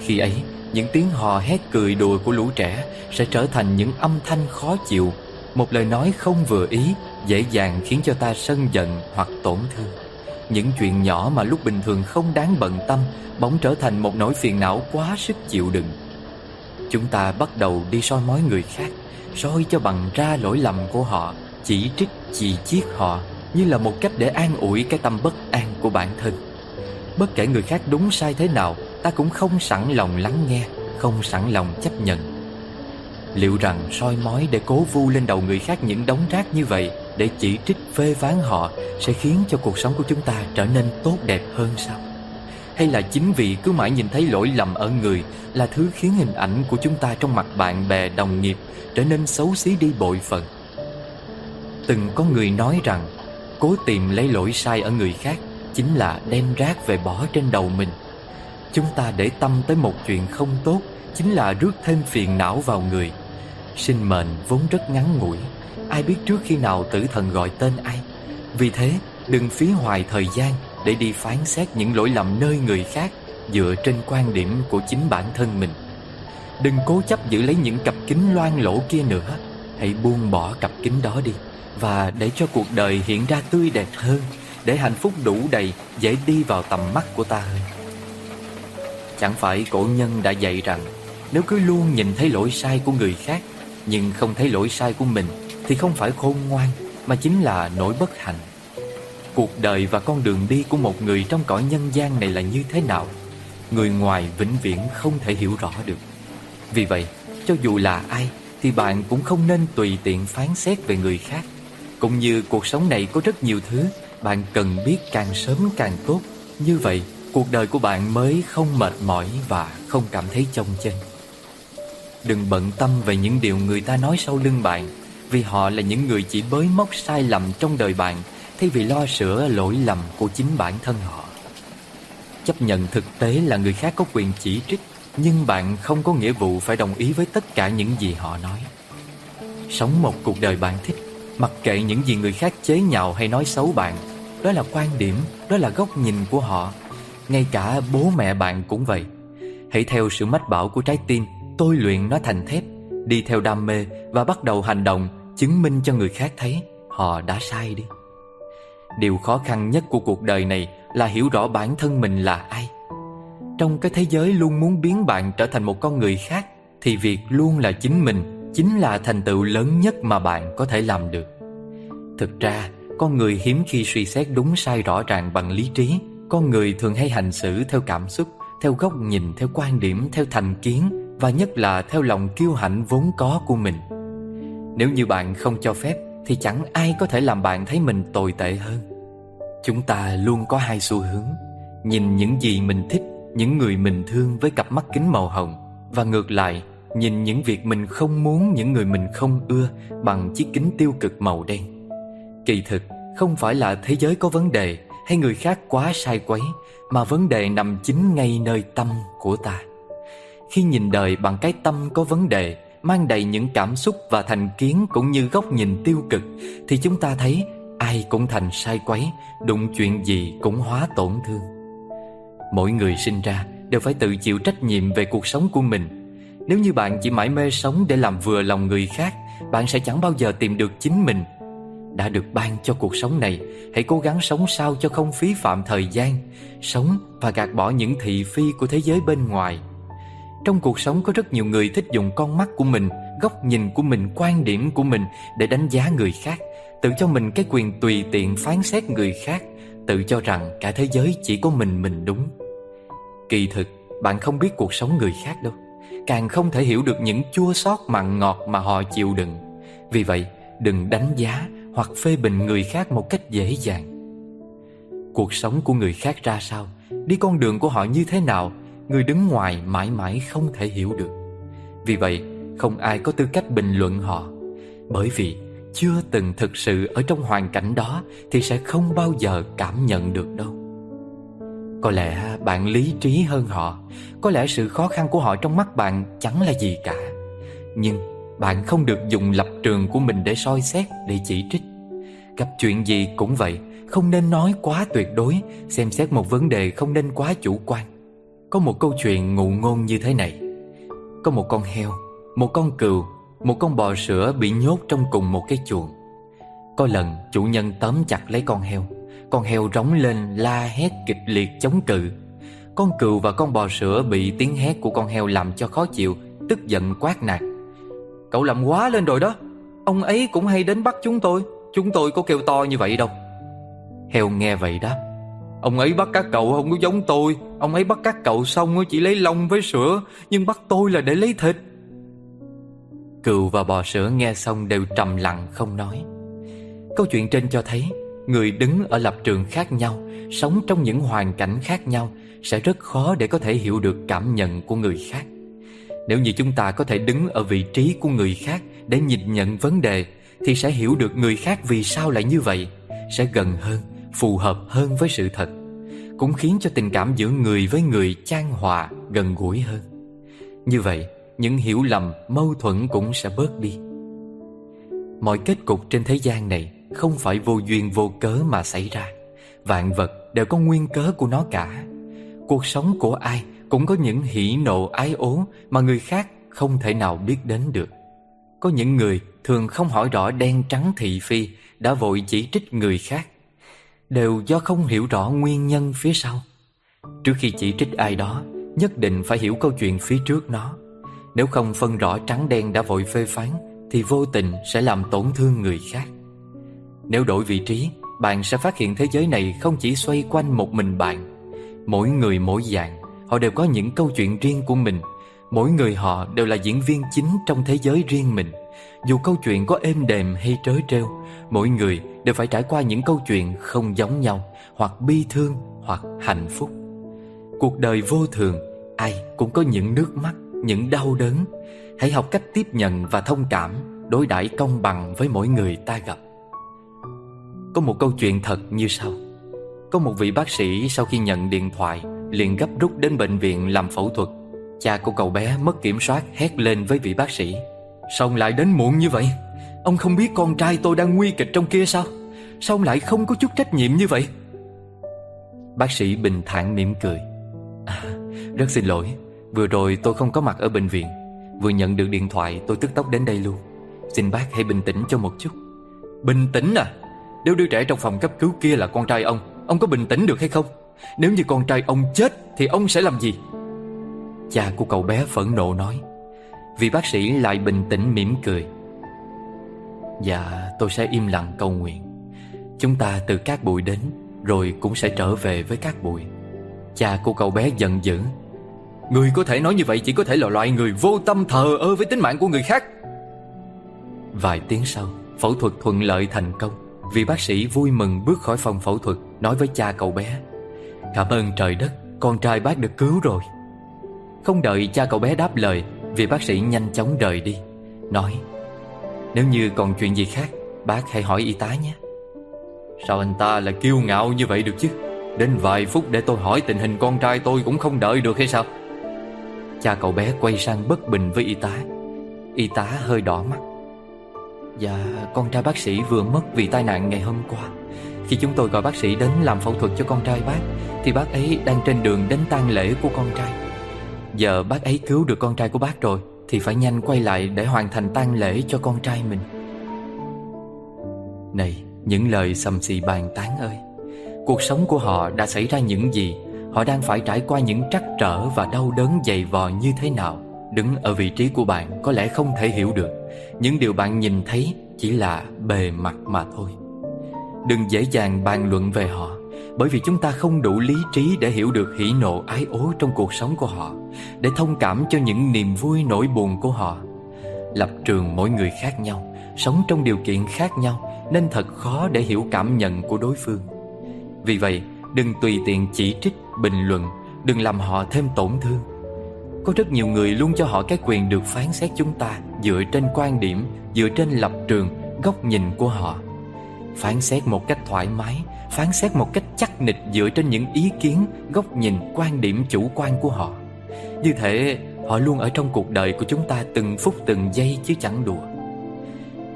Khi ấy những tiếng hò hét cười đùa của lũ trẻ Sẽ trở thành những âm thanh khó chịu Một lời nói không vừa ý Dễ dàng khiến cho ta sân giận hoặc tổn thương. Những chuyện nhỏ mà lúc bình thường không đáng bận tâm Bỗng trở thành một nỗi phiền não quá sức chịu đựng. Chúng ta bắt đầu đi soi mói người khác soi cho bằng ra lỗi lầm của họ Chỉ trích, chỉ chiết họ Như là một cách để an ủi cái tâm bất an của bản thân. Bất kể người khác đúng sai thế nào Ta cũng không sẵn lòng lắng nghe, Không sẵn lòng chấp nhận. Liệu rằng soi mói để cố vu lên đầu người khác những đống rác như vậy Để chỉ trích phê phán họ Sẽ khiến cho cuộc sống của chúng ta trở nên tốt đẹp hơn sao? Hay là chính vì cứ mãi nhìn thấy lỗi lầm ở người Là thứ khiến hình ảnh của chúng ta trong mặt bạn bè, đồng nghiệp Trở nên xấu xí đi bội phần? Từng có người nói rằng, Cố tìm lấy lỗi sai ở người khác Chính là đem rác về bỏ trên đầu mình. Chúng ta để tâm tới một chuyện không tốt, Chính là rước thêm phiền não vào người. Sinh mệnh vốn rất ngắn ngủi, Ai biết trước khi nào tử thần gọi tên ai. Vì thế, đừng phí hoài thời gian Để đi phán xét những lỗi lầm nơi người khác Dựa trên quan điểm của chính bản thân mình. Đừng cố chấp giữ lấy những cặp kính loang lỗ kia nữa. Hãy buông bỏ cặp kính đó đi, Và để cho cuộc đời hiện ra tươi đẹp hơn, Để hạnh phúc đủ đầy, Dễ đi vào tầm mắt của ta hơn. Chẳng phải cổ nhân đã dạy rằng, Nếu cứ luôn nhìn thấy lỗi sai của người khác, Nhưng không thấy lỗi sai của mình, Thì không phải khôn ngoan, Mà chính là nỗi bất hạnh. Cuộc đời và con đường đi của một người Trong cõi nhân gian này là như thế nào, Người ngoài vĩnh viễn không thể hiểu rõ được. Vì vậy, Cho dù là ai, Thì bạn cũng không nên tùy tiện phán xét về người khác. Cũng như cuộc sống này có rất nhiều thứ, Bạn cần biết càng sớm càng tốt. Như vậy cuộc đời của bạn mới không mệt mỏi và không cảm thấy chông chênh. Đừng bận tâm về những điều người ta nói sau lưng bạn, vì họ là những người chỉ bới móc sai lầm trong đời bạn thay vì lo sửa lỗi lầm của chính bản thân họ. Chấp nhận thực tế là người khác có quyền chỉ trích, nhưng bạn không có nghĩa vụ phải đồng ý với tất cả những gì họ nói. Sống một cuộc đời bạn thích, mặc kệ những gì người khác chế nhạo hay nói xấu bạn, đó là quan điểm, đó là góc nhìn của họ ngay cả bố mẹ bạn cũng vậy. Hãy theo sự mách bảo của trái tim, Tôi luyện nó thành thép, Đi theo đam mê và bắt đầu hành động, Chứng minh cho người khác thấy Họ đã sai đi. Điều khó khăn nhất của cuộc đời này Là hiểu rõ bản thân mình là ai. Trong cái thế giới luôn muốn biến bạn Trở thành một con người khác, Thì việc luôn là chính mình, Chính là thành tựu lớn nhất mà bạn có thể làm được. Thực ra, Con người hiếm khi suy xét đúng sai rõ ràng bằng lý trí con người thường hay hành xử theo cảm xúc, theo góc nhìn, theo quan điểm, theo thành kiến và nhất là theo lòng kiêu hãnh vốn có của mình. Nếu như bạn không cho phép thì chẳng ai có thể làm bạn thấy mình tồi tệ hơn. Chúng ta luôn có hai xu hướng, nhìn những gì mình thích, những người mình thương với cặp mắt kính màu hồng và ngược lại, nhìn những việc mình không muốn, những người mình không ưa bằng chiếc kính tiêu cực màu đen. Kỳ thực, không phải là thế giới có vấn đề hay người khác quá sai quấy mà vấn đề nằm chính ngay nơi tâm của ta. Khi nhìn đời bằng cái tâm có vấn đề, mang đầy những cảm xúc và thành kiến cũng như góc nhìn tiêu cực thì chúng ta thấy ai cũng thành sai quấy, đụng chuyện gì cũng hóa tổn thương. Mỗi người sinh ra đều phải tự chịu trách nhiệm về cuộc sống của mình. Nếu như bạn chỉ mãi mê sống để làm vừa lòng người khác, bạn sẽ chẳng bao giờ tìm được chính mình đã được ban cho cuộc sống này. Hãy cố gắng sống sao cho không phí phạm thời gian. Sống và gạt bỏ những thị phi của thế giới bên ngoài. Trong cuộc sống có rất nhiều người thích dùng con mắt của mình Góc nhìn của mình, quan điểm của mình Để đánh giá người khác. Tự cho mình cái quyền tùy tiện phán xét người khác Tự cho rằng cả thế giới chỉ có mình mình đúng. Kỳ thực, bạn không biết cuộc sống người khác đâu. Càng không thể hiểu được những chua xót mặn ngọt mà họ chịu đựng. Vì vậy, đừng đánh giá hoặc phê bình người khác một cách dễ dàng. Cuộc sống của người khác ra sao? Đi con đường của họ như thế nào? Người đứng ngoài mãi mãi không thể hiểu được. Vì vậy, không ai có tư cách bình luận họ. Bởi vì chưa từng thực sự ở trong hoàn cảnh đó Thì sẽ không bao giờ cảm nhận được đâu. Có lẽ bạn lý trí hơn họ. Có lẽ sự khó khăn của họ trong mắt bạn chẳng là gì cả. Nhưng bạn không được dùng lập trường của mình để soi xét, để chỉ trích. Gặp chuyện gì cũng vậy Không nên nói quá tuyệt đối Xem xét một vấn đề không nên quá chủ quan. Có một câu chuyện ngụ ngôn như thế này. Có một con heo Một con cừu Một con bò sữa bị nhốt trong cùng một cái chuồng. Có lần chủ nhân tóm chặt lấy con heo. Con heo rống lên la hét kịch liệt chống cự. Con cừu và con bò sữa bị tiếng hét của con heo làm cho khó chịu Tức giận quát nạt. Cậu làm quá lên rồi đó. Ông ấy cũng hay đến bắt chúng tôi. Chúng tôi có kêu to như vậy đâu. Heo nghe vậy đáp. Ông ấy bắt các cậu không có giống tôi. Ông ấy bắt các cậu xong chỉ lấy lông với sữa, Nhưng bắt tôi là để lấy thịt. Cừu và bò sữa nghe xong đều trầm lặng không nói. Câu chuyện trên cho thấy, Người đứng ở lập trường khác nhau, Sống trong những hoàn cảnh khác nhau Sẽ rất khó để có thể hiểu được cảm nhận của người khác. Nếu như chúng ta có thể đứng ở vị trí của người khác Để nhìn nhận vấn đề thì sẽ hiểu được người khác vì sao lại như vậy Sẽ gần hơn, phù hợp hơn với sự thật Cũng khiến cho tình cảm giữa người với người chan hòa, gần gũi hơn. Như vậy, những hiểu lầm, mâu thuẫn cũng sẽ bớt đi. Mọi kết cục trên thế gian này không phải vô duyên vô cớ mà xảy ra. Vạn vật đều có nguyên cớ của nó cả. Cuộc sống của ai cũng có những hỉ nộ ái ố mà người khác không thể nào biết đến được. Có những người thường không hỏi rõ đen trắng thị phi đã vội chỉ trích người khác, đều do không hiểu rõ nguyên nhân phía sau. Trước khi chỉ trích ai đó, nhất định phải hiểu câu chuyện phía trước nó. Nếu không phân rõ trắng đen đã vội phê phán, thì vô tình sẽ làm tổn thương người khác. Nếu đổi vị trí, bạn sẽ phát hiện thế giới này không chỉ xoay quanh một mình bạn, mỗi người mỗi dạng họ đều có những câu chuyện riêng của mình. Mỗi người họ đều là diễn viên chính trong thế giới riêng mình. Dù câu chuyện có êm đềm hay trớ trêu, Mỗi người đều phải trải qua những câu chuyện không giống nhau, Hoặc bi thương, hoặc hạnh phúc. Cuộc đời vô thường, Ai cũng có những nước mắt, Những đau đớn. Hãy học cách tiếp nhận và thông cảm, Đối đãi công bằng với mỗi người ta gặp. Có một câu chuyện thật như sau. Có một vị bác sĩ sau khi nhận điện thoại liền gấp rút đến bệnh viện làm phẫu thuật. Cha của cậu bé mất kiểm soát hét lên với vị bác sĩ. Sao ông lại đến muộn như vậy? Ông không biết con trai tôi đang nguy kịch trong kia sao? Sao ông lại không có chút trách nhiệm như vậy? Bác sĩ bình thản mỉm cười. À, Rất xin lỗi. Vừa rồi tôi không có mặt ở bệnh viện. Vừa nhận được điện thoại tôi tức tốc đến đây luôn. Xin bác hãy bình tĩnh cho một chút. Bình tĩnh à? Nếu đứa trẻ trong phòng cấp cứu kia là con trai ông Ông có bình tĩnh được hay không? Nếu như con trai ông chết Thì ông sẽ làm gì? Cha của cậu bé phẫn nộ nói. Vị bác sĩ lại bình tĩnh mỉm cười. Dạ tôi sẽ im lặng cầu nguyện. Chúng ta từ các bụi đến, Rồi cũng sẽ trở về với các bụi Cha của cậu bé giận dữ. Người có thể nói như vậy chỉ có thể là loại người vô tâm thờ ơ với tính mạng của người khác. Vài tiếng sau, Phẫu thuật thuận lợi thành công. Vị bác sĩ vui mừng bước khỏi phòng phẫu thuật, Nói với cha cậu bé. Cảm ơn trời đất, Con trai bác được cứu rồi. Không đợi cha cậu bé đáp lời, Vị bác sĩ nhanh chóng rời đi, Nói, Nếu như còn chuyện gì khác, Bác hãy hỏi y tá nhé. Sao anh ta lại kiêu ngạo như vậy được chứ? Đến vài phút để tôi hỏi tình hình con trai tôi Cũng không đợi được hay sao? Cha cậu bé quay sang bất bình với y tá. Y tá hơi đỏ mắt. Dạ con trai bác sĩ vừa mất vì tai nạn ngày hôm qua. Khi chúng tôi gọi bác sĩ đến làm phẫu thuật cho con trai bác Thì bác ấy đang trên đường đến tang lễ của con trai. Giờ bác ấy cứu được con trai của bác rồi Thì phải nhanh quay lại để hoàn thành tang lễ cho con trai mình. Này, những lời sầm xì bàn tán ơi. Cuộc sống của họ đã xảy ra những gì? Họ đang phải trải qua những trắc trở và đau đớn dày vò như thế nào? Đứng ở vị trí của bạn có lẽ không thể hiểu được. Những điều bạn nhìn thấy chỉ là bề mặt mà thôi. Đừng dễ dàng bàn luận về họ bởi vì chúng ta không đủ lý trí để hiểu được hỉ nộ ái ố trong cuộc sống của họ Để thông cảm cho những niềm vui nỗi buồn của họ. Lập trường mỗi người khác nhau Sống trong điều kiện khác nhau Nên thật khó để hiểu cảm nhận của đối phương. Vì vậy Đừng tùy tiện chỉ trích, bình luận Đừng làm họ thêm tổn thương. Có rất nhiều người luôn cho họ cái quyền được phán xét chúng ta Dựa trên quan điểm, dựa trên lập trường, góc nhìn của họ. Phán xét một cách thoải mái Phán xét một cách chắc nịch dựa trên những ý kiến, góc nhìn, quan điểm chủ quan của họ. Như thế họ luôn ở trong cuộc đời của chúng ta từng phút từng giây chứ chẳng đùa.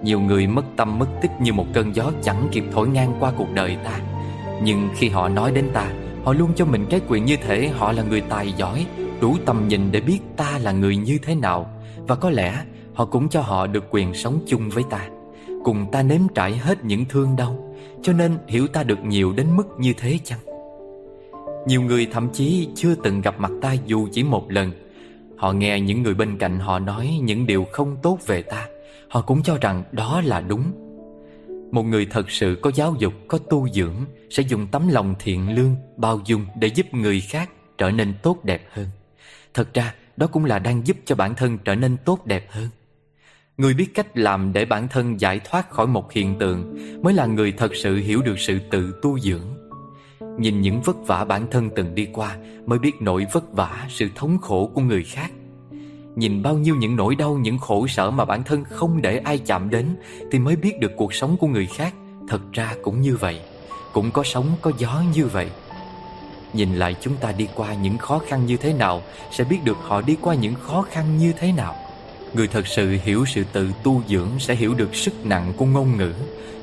Nhiều người mất tâm mất tích như một cơn gió chẳng kịp thổi ngang qua cuộc đời ta. Nhưng khi họ nói đến ta Họ luôn cho mình cái quyền như thế họ là người tài giỏi Đủ tầm nhìn để biết ta là người như thế nào. Và có lẽ họ cũng cho họ được quyền sống chung với ta. Cùng ta nếm trải hết những thương đau Cho nên hiểu ta được nhiều đến mức như thế chăng? Nhiều người thậm chí chưa từng gặp mặt ta dù chỉ một lần. Họ nghe những người bên cạnh họ nói những điều không tốt về ta. Họ cũng cho rằng đó là đúng. Một người thật sự có giáo dục, có tu dưỡng Sẽ dùng tấm lòng thiện lương, bao dung để giúp người khác trở nên tốt đẹp hơn. Thật ra đó cũng là đang giúp cho bản thân trở nên tốt đẹp hơn. Người biết cách làm để bản thân giải thoát khỏi một hiện tượng Mới là người thật sự hiểu được sự tự tu dưỡng. Nhìn những vất vả bản thân từng đi qua Mới biết nỗi vất vả, sự thống khổ của người khác. Nhìn bao nhiêu những nỗi đau, những khổ sở mà bản thân không để ai chạm đến Thì mới biết được cuộc sống của người khác. Thật ra cũng như vậy Cũng có sóng, có gió như vậy. Nhìn lại chúng ta đi qua những khó khăn như thế nào Sẽ biết được họ đi qua những khó khăn như thế nào. Người thật sự hiểu sự tự tu dưỡng Sẽ hiểu được sức nặng của ngôn ngữ.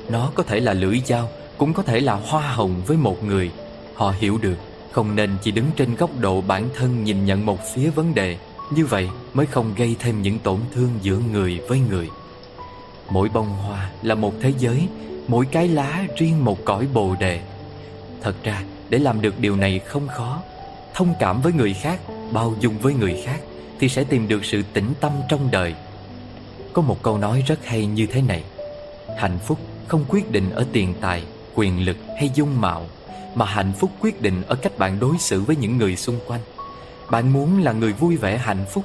Nó có thể là lưỡi dao, Cũng có thể là hoa hồng với một người. Họ hiểu được, Không nên chỉ đứng trên góc độ bản thân nhìn nhận một phía vấn đề. Như vậy mới không gây thêm những tổn thương giữa người với người. Mỗi bông hoa là một thế giới, Mỗi cái lá riêng một cõi bồ đề. Thật ra, để làm được điều này không khó. Thông cảm với người khác, Bao dung với người khác. Thì sẽ tìm được sự tĩnh tâm trong đời. Có một câu nói rất hay như thế này, Hạnh phúc không quyết định ở tiền tài, Quyền lực hay dung mạo, Mà hạnh phúc quyết định ở cách bạn đối xử với những người xung quanh. Bạn muốn là người vui vẻ hạnh phúc,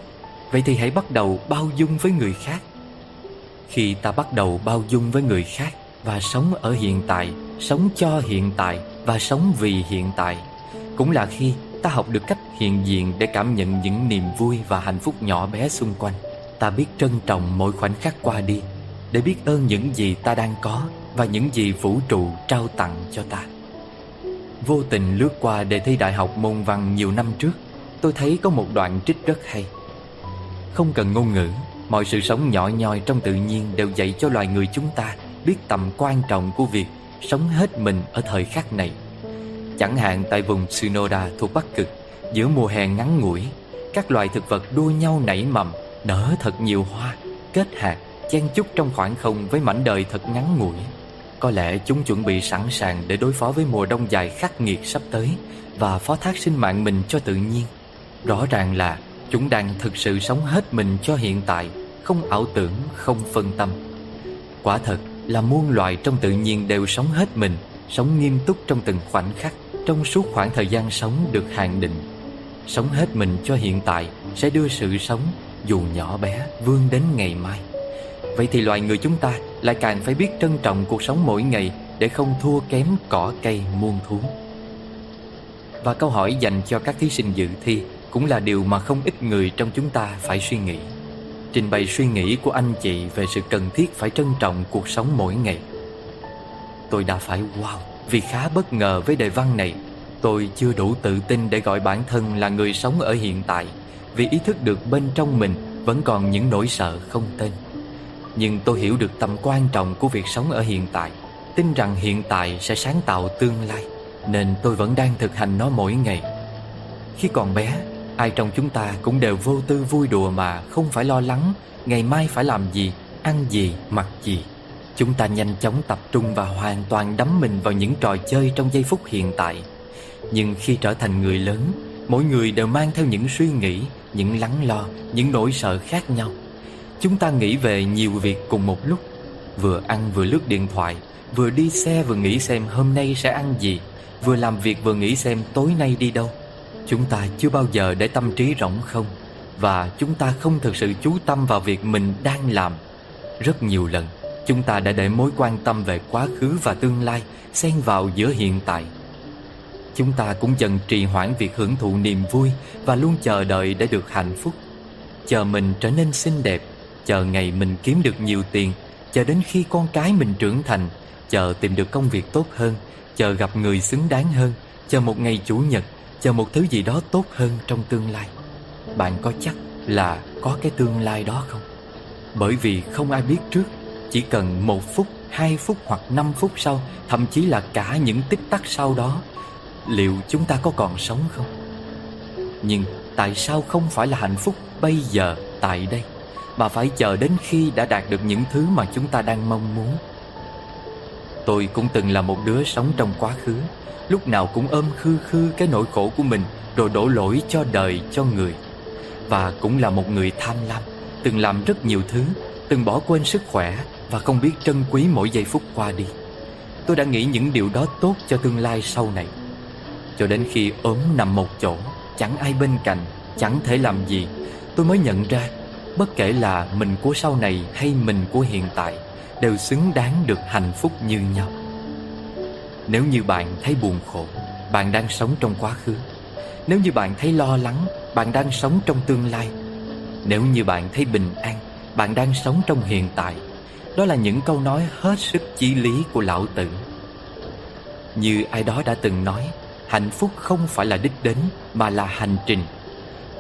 Vậy thì hãy bắt đầu bao dung với người khác. Khi ta bắt đầu bao dung với người khác Và sống ở hiện tại, Sống cho hiện tại và sống vì hiện tại, cũng là khi ta học được cách hiện diện để cảm nhận những niềm vui và hạnh phúc nhỏ bé xung quanh. Ta biết trân trọng mỗi khoảnh khắc qua đi, để biết ơn những gì ta đang có và những gì vũ trụ trao tặng cho ta. Vô tình lướt qua đề thi đại học môn văn nhiều năm trước, tôi thấy có một đoạn trích rất hay. Không cần ngôn ngữ, mọi sự sống nhỏ nhoi trong tự nhiên đều dạy cho loài người chúng ta biết tầm quan trọng của việc sống hết mình ở thời khắc này. Chẳng hạn tại vùng Tsunoda thuộc Bắc Cực, giữa mùa hè ngắn ngủi, các loài thực vật đua nhau nảy mầm, nở thật nhiều hoa, kết hạt, chen chúc trong khoảng không với mảnh đời thật ngắn ngủi. Có lẽ chúng chuẩn bị sẵn sàng để đối phó với mùa đông dài khắc nghiệt sắp tới và phó thác sinh mạng mình cho tự nhiên. Rõ ràng là chúng đang thực sự sống hết mình cho hiện tại, không ảo tưởng, không phân tâm. Quả thật, là muôn loài trong tự nhiên đều sống hết mình, sống nghiêm túc trong từng khoảnh khắc, trong suốt khoảng thời gian sống được hạn định. Sống hết mình cho hiện tại sẽ đưa sự sống, dù nhỏ bé, vươn đến ngày mai. Vậy thì loài người chúng ta lại càng phải biết trân trọng cuộc sống mỗi ngày để không thua kém cỏ cây muôn thú. Và câu hỏi dành cho các thí sinh dự thi cũng là điều mà không ít người trong chúng ta phải suy nghĩ trình bày suy nghĩ của anh chị về sự cần thiết phải trân trọng cuộc sống mỗi ngày. Tôi đã phải wow vì khá bất ngờ với đề văn này. Tôi chưa đủ tự tin để gọi bản thân là người sống ở hiện tại vì ý thức được bên trong mình vẫn còn những nỗi sợ không tên. Nhưng tôi hiểu được tầm quan trọng của việc sống ở hiện tại, tin rằng hiện tại sẽ sáng tạo tương lai, nên tôi vẫn đang thực hành nó mỗi ngày. Khi còn bé, Ai trong chúng ta cũng đều vô tư vui đùa mà không phải lo lắng Ngày mai phải làm gì, ăn gì, mặc gì Chúng ta nhanh chóng tập trung và hoàn toàn đắm mình vào những trò chơi trong giây phút hiện tại. Nhưng khi trở thành người lớn Mỗi người đều mang theo những suy nghĩ, những lắng lo, những nỗi sợ khác nhau. Chúng ta nghĩ về nhiều việc cùng một lúc Vừa ăn vừa lướt điện thoại Vừa đi xe vừa nghĩ xem hôm nay sẽ ăn gì Vừa làm việc vừa nghĩ xem tối nay đi đâu. Chúng ta chưa bao giờ để tâm trí rỗng không Và chúng ta không thực sự chú tâm vào việc mình đang làm. Rất nhiều lần Chúng ta đã để mối quan tâm về quá khứ và tương lai Xen vào giữa hiện tại. Chúng ta cũng dần trì hoãn việc hưởng thụ niềm vui Và luôn chờ đợi để được hạnh phúc. Chờ mình trở nên xinh đẹp, Chờ ngày mình kiếm được nhiều tiền, Chờ đến khi con cái mình trưởng thành, Chờ tìm được công việc tốt hơn, Chờ gặp người xứng đáng hơn, Chờ một ngày chủ nhật, Chờ một thứ gì đó tốt hơn trong tương lai. Bạn có chắc là có cái tương lai đó không? Bởi vì không ai biết trước. Chỉ cần một phút, hai phút hoặc năm phút sau Thậm chí là cả những tích tắc sau đó Liệu chúng ta có còn sống không? Nhưng tại sao không phải là hạnh phúc bây giờ, tại đây? Mà phải chờ đến khi đã đạt được những thứ mà chúng ta đang mong muốn. Tôi cũng từng là một đứa sống trong quá khứ Lúc nào cũng ôm khư khư cái nỗi khổ của mình Rồi đổ lỗi cho đời, cho người. Và cũng là một người tham lam Từng làm rất nhiều thứ Từng bỏ quên sức khỏe và không biết trân quý mỗi giây phút qua đi. Tôi đã nghĩ những điều đó tốt cho tương lai sau này. Cho đến khi ốm nằm một chỗ, Chẳng ai bên cạnh, Chẳng thể làm gì, Tôi mới nhận ra, Bất kể là mình của sau này hay mình của hiện tại, Đều xứng đáng được hạnh phúc như nhau. Nếu như bạn thấy buồn khổ, Bạn đang sống trong quá khứ. Nếu như bạn thấy lo lắng, Bạn đang sống trong tương lai. Nếu như bạn thấy bình an, Bạn đang sống trong hiện tại. Đó là những câu nói hết sức chí lý của lão tử. Như ai đó đã từng nói, Hạnh phúc không phải là đích đến, Mà là hành trình.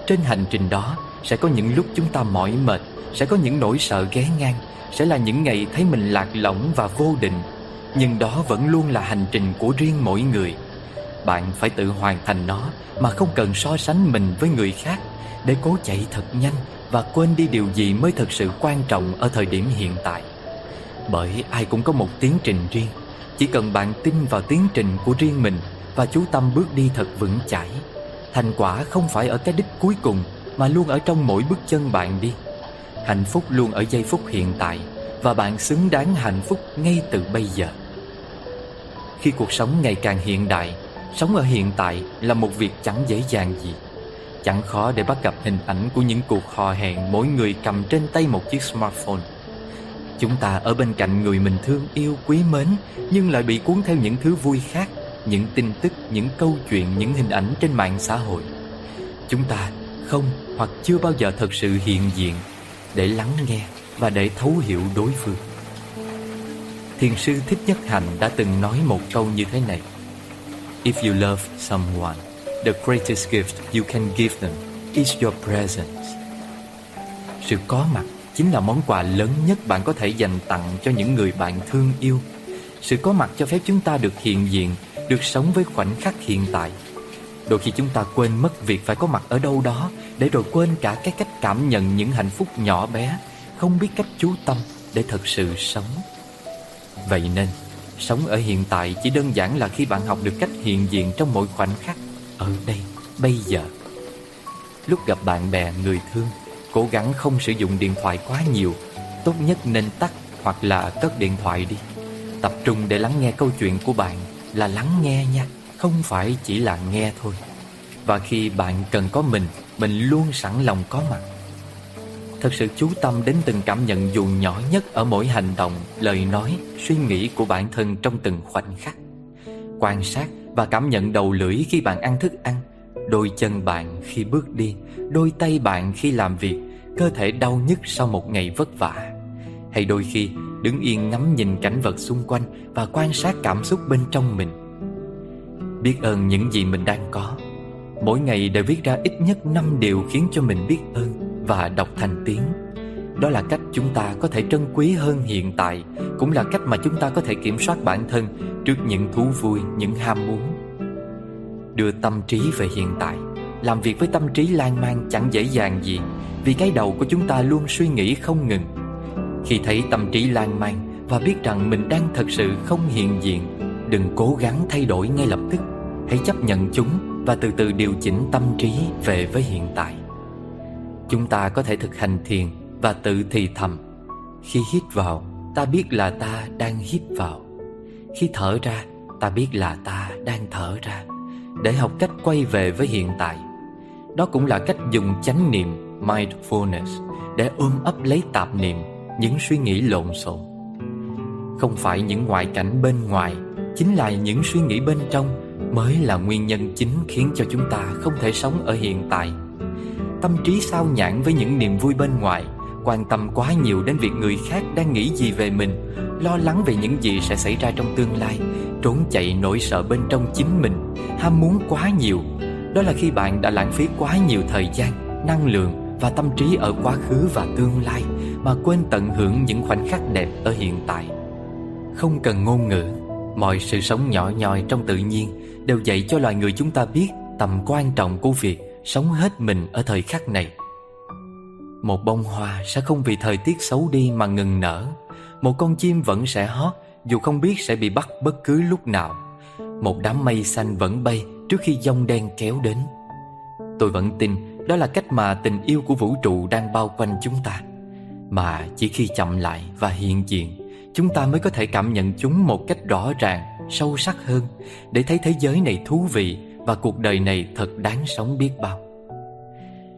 Trên hành trình đó, Sẽ có những lúc chúng ta mỏi mệt, Sẽ có những nỗi sợ ghé ngang, Sẽ là những ngày thấy mình lạc lõng và vô định. Nhưng đó vẫn luôn là hành trình của riêng mỗi người. Bạn phải tự hoàn thành nó, Mà không cần so sánh mình với người khác, Để cố chạy thật nhanh Và quên đi điều gì mới thực sự quan trọng Ở thời điểm hiện tại. Bởi ai cũng có một tiến trình riêng Chỉ cần bạn tin vào tiến trình của riêng mình và chú tâm bước đi thật vững chãi. Thành quả không phải ở cái đích cuối cùng mà luôn ở trong mỗi bước chân bạn đi. Hạnh phúc luôn ở giây phút hiện tại và bạn xứng đáng hạnh phúc ngay từ bây giờ. Khi cuộc sống ngày càng hiện đại, sống ở hiện tại là một việc chẳng dễ dàng gì. Chẳng khó để bắt gặp hình ảnh của những cuộc hò hẹn mỗi người cầm trên tay một chiếc smartphone. Chúng ta ở bên cạnh người mình thương yêu quý mến nhưng lại bị cuốn theo những thứ vui khác những tin tức, những câu chuyện, những hình ảnh trên mạng xã hội. Chúng ta không hoặc chưa bao giờ thật sự hiện diện để lắng nghe và để thấu hiểu đối phương. Thiền sư Thích Nhất Hạnh đã từng nói một câu như thế này If you love someone, the greatest gift you can give them is your presence. Sự có mặt chính là món quà lớn nhất bạn có thể dành tặng cho những người bạn thương yêu. Sự có mặt cho phép chúng ta được hiện diện được sống với khoảnh khắc hiện tại. Đôi khi chúng ta quên mất việc phải có mặt ở đâu đó để rồi quên cả cái cách cảm nhận những hạnh phúc nhỏ bé, không biết cách chú tâm để thật sự sống. Vậy nên, sống ở hiện tại chỉ đơn giản là khi bạn học được cách hiện diện trong mỗi khoảnh khắc, ở đây, bây giờ. Lúc gặp bạn bè, người thương, cố gắng không sử dụng điện thoại quá nhiều, tốt nhất nên tắt hoặc là cất điện thoại đi. Tập trung để lắng nghe câu chuyện của bạn là lắng nghe nha Không phải chỉ là nghe thôi. Và khi bạn cần có mình Mình luôn sẵn lòng có mặt. Thật sự chú tâm đến từng cảm nhận dù nhỏ nhất Ở mỗi hành động, lời nói, suy nghĩ của bản thân trong từng khoảnh khắc. Quan sát và cảm nhận đầu lưỡi khi bạn ăn thức ăn Đôi chân bạn khi bước đi Đôi tay bạn khi làm việc Cơ thể đau nhức sau một ngày vất vả Hay đôi khi đứng yên ngắm nhìn cảnh vật xung quanh và quan sát cảm xúc bên trong mình. Biết ơn những gì mình đang có. Mỗi ngày đều viết ra ít nhất 5 điều khiến cho mình biết ơn và đọc thành tiếng. Đó là cách chúng ta có thể trân quý hơn hiện tại, cũng là cách mà chúng ta có thể kiểm soát bản thân trước những thú vui, những ham muốn. Đưa tâm trí về hiện tại, làm việc với tâm trí lan man chẳng dễ dàng gì, vì cái đầu của chúng ta luôn suy nghĩ không ngừng khi thấy tâm trí lan man và biết rằng mình đang thật sự không hiện diện, đừng cố gắng thay đổi ngay lập tức. Hãy chấp nhận chúng và từ từ điều chỉnh tâm trí về với hiện tại. Chúng ta có thể thực hành thiền và tự thì thầm. Khi hít vào, ta biết là ta đang hít vào. Khi thở ra, ta biết là ta đang thở ra. Để học cách quay về với hiện tại. Đó cũng là cách dùng chánh niệm mindfulness để ôm ấp lấy tạp niệm những suy nghĩ lộn xộn không phải những ngoại cảnh bên ngoài chính là những suy nghĩ bên trong mới là nguyên nhân chính khiến cho chúng ta không thể sống ở hiện tại. Tâm trí sao nhãn với những niềm vui bên ngoài, quan tâm quá nhiều đến việc người khác đang nghĩ gì về mình, lo lắng về những gì sẽ xảy ra trong tương lai, trốn chạy nỗi sợ bên trong chính mình, ham muốn quá nhiều. Đó là khi bạn đã lãng phí quá nhiều thời gian, năng lượng và tâm trí ở quá khứ và tương lai mà quên tận hưởng những khoảnh khắc đẹp ở hiện tại. Không cần ngôn ngữ, mọi sự sống nhỏ nhoi trong tự nhiên đều dạy cho loài người chúng ta biết tầm quan trọng của việc sống hết mình ở thời khắc này. Một bông hoa sẽ không vì thời tiết xấu đi mà ngừng nở. Một con chim vẫn sẽ hót dù không biết sẽ bị bắt bất cứ lúc nào. Một đám mây xanh vẫn bay trước khi giông đen kéo đến. Tôi vẫn tin đó là cách mà tình yêu của vũ trụ đang bao quanh chúng ta. Mà chỉ khi chậm lại và hiện diện, chúng ta mới có thể cảm nhận chúng một cách rõ ràng, sâu sắc hơn để thấy thế giới này thú vị và cuộc đời này thật đáng sống biết bao.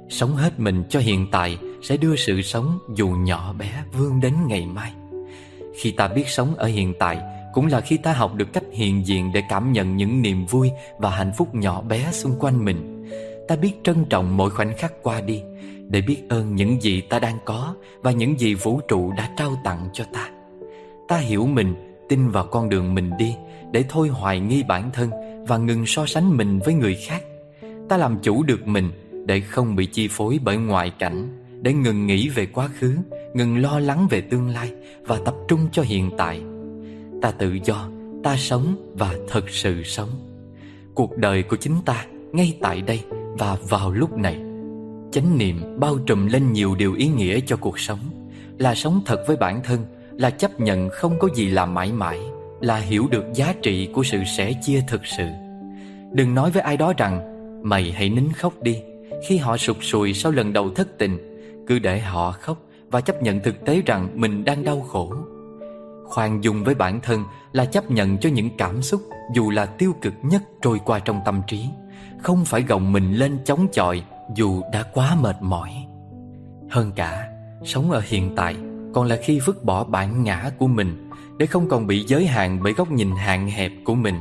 Sống hết mình cho hiện tại sẽ đưa sự sống dù nhỏ bé vươn đến ngày mai. Khi ta biết sống ở hiện tại cũng là khi ta học được cách hiện diện để cảm nhận những niềm vui và hạnh phúc nhỏ bé xung quanh mình. Ta biết trân trọng mỗi khoảnh khắc qua đi để biết ơn những gì ta đang có và những gì vũ trụ đã trao tặng cho ta. Ta hiểu mình, tin vào con đường mình đi để thôi hoài nghi bản thân và ngừng so sánh mình với người khác. Ta làm chủ được mình để không bị chi phối bởi ngoại cảnh, để ngừng nghĩ về quá khứ, ngừng lo lắng về tương lai và tập trung cho hiện tại. Ta tự do, ta sống và thật sự sống. Cuộc đời của chính ta ngay tại đây và vào lúc này. Chánh niệm bao trùm lên nhiều điều ý nghĩa cho cuộc sống, là sống thật với bản thân, là chấp nhận không có gì là mãi mãi, là hiểu được giá trị của sự sẻ chia thực sự. Đừng nói với ai đó rằng Mày hãy nín khóc đi Khi họ sụt sùi sau lần đầu thất tình cứ để họ khóc Và chấp nhận thực tế rằng mình đang đau khổ. Khoan dung với bản thân Là chấp nhận cho những cảm xúc Dù là tiêu cực nhất trôi qua trong tâm trí. Không phải gồng mình lên chống chọi Dù đã quá mệt mỏi. Hơn cả Sống ở hiện tại Còn là khi vứt bỏ bản ngã của mình Để không còn bị giới hạn bởi góc nhìn hạn hẹp của mình.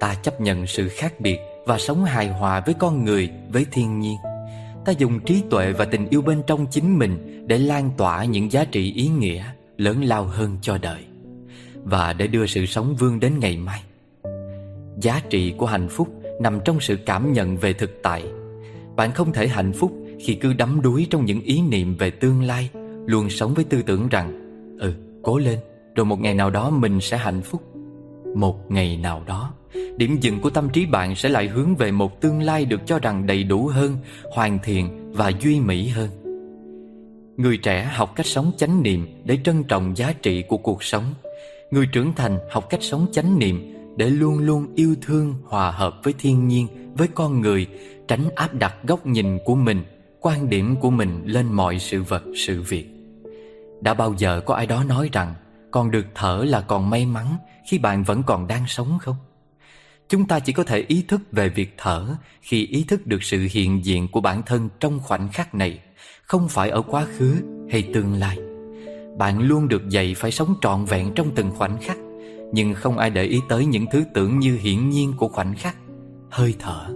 Ta chấp nhận sự khác biệt và sống hài hòa với con người, với thiên nhiên. Ta dùng trí tuệ và tình yêu bên trong chính mình để lan tỏa những giá trị ý nghĩa lớn lao hơn cho đời và để đưa sự sống vươn đến ngày mai. Giá trị của hạnh phúc nằm trong sự cảm nhận về thực tại. Bạn không thể hạnh phúc khi cứ đắm đuối trong những ý niệm về tương lai, luôn sống với tư tưởng rằng ừ, cố lên, rồi một ngày nào đó mình sẽ hạnh phúc. Một ngày nào đó Điểm dừng của tâm trí bạn sẽ lại hướng về một tương lai được cho rằng đầy đủ hơn, hoàn thiện và duy mỹ hơn. Người trẻ học cách sống chánh niệm để trân trọng giá trị của cuộc sống. Người trưởng thành học cách sống chánh niệm để luôn luôn yêu thương, hòa hợp với thiên nhiên, với con người, tránh áp đặt góc nhìn của mình, quan điểm của mình lên mọi sự vật, sự việc. Đã bao giờ có ai đó nói rằng còn được thở là còn may mắn khi bạn vẫn còn đang sống không? Chúng ta chỉ có thể ý thức về việc thở khi ý thức được sự hiện diện của bản thân trong khoảnh khắc này, không phải ở quá khứ hay tương lai. Bạn luôn được dạy phải sống trọn vẹn trong từng khoảnh khắc, nhưng không ai để ý tới những thứ tưởng như hiển nhiên của khoảnh khắc, hơi thở.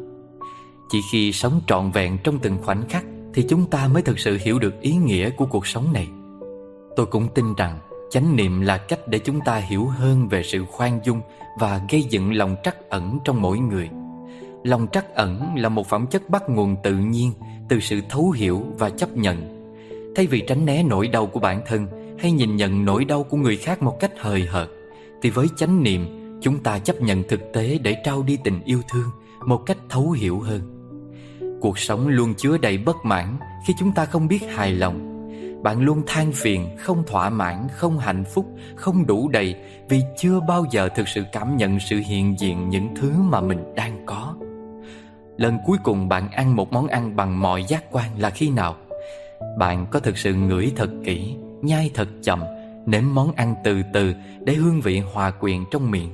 Chỉ khi sống trọn vẹn trong từng khoảnh khắc thì chúng ta mới thực sự hiểu được ý nghĩa của cuộc sống này. Tôi cũng tin rằng Chánh niệm là cách để chúng ta hiểu hơn về sự khoan dung và gây dựng lòng trắc ẩn trong mỗi người. Lòng trắc ẩn là một phẩm chất bắt nguồn tự nhiên từ sự thấu hiểu và chấp nhận. Thay vì tránh né nỗi đau của bản thân hay nhìn nhận nỗi đau của người khác một cách hời hợt, thì với chánh niệm chúng ta chấp nhận thực tế để trao đi tình yêu thương một cách thấu hiểu hơn. Cuộc sống luôn chứa đầy bất mãn khi chúng ta không biết hài lòng bạn luôn than phiền, không thỏa mãn, không hạnh phúc, không đủ đầy vì chưa bao giờ thực sự cảm nhận sự hiện diện những thứ mà mình đang có. Lần cuối cùng bạn ăn một món ăn bằng mọi giác quan là khi nào? Bạn có thực sự ngửi thật kỹ, nhai thật chậm, nếm món ăn từ từ để hương vị hòa quyện trong miệng.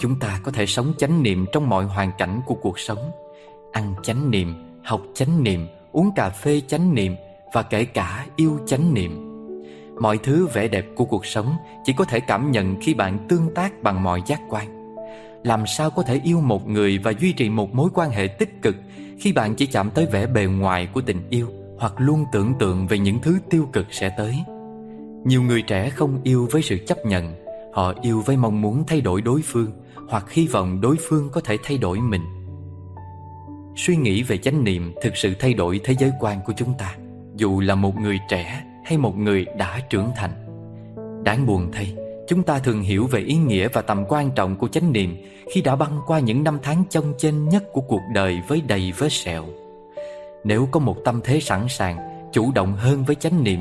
Chúng ta có thể sống chánh niệm trong mọi hoàn cảnh của cuộc sống. Ăn chánh niệm, học chánh niệm, uống cà phê chánh niệm, và kể cả yêu chánh niệm. Mọi thứ vẻ đẹp của cuộc sống chỉ có thể cảm nhận khi bạn tương tác bằng mọi giác quan. làm sao có thể yêu một người và duy trì một mối quan hệ tích cực khi bạn chỉ chạm tới vẻ bề ngoài của tình yêu hoặc luôn tưởng tượng về những thứ tiêu cực sẽ tới. Nhiều người trẻ không yêu với sự chấp nhận, họ yêu với mong muốn thay đổi đối phương hoặc hy vọng đối phương có thể thay đổi mình. Suy nghĩ về chánh niệm thực sự thay đổi thế giới quan của chúng ta, dù là một người trẻ hay một người đã trưởng thành. Đáng buồn thay, chúng ta thường hiểu về ý nghĩa và tầm quan trọng của chánh niệm khi đã băng qua những năm tháng chông chênh nhất của cuộc đời với đầy vết sẹo. Nếu có một tâm thế sẵn sàng, chủ động hơn với chánh niệm,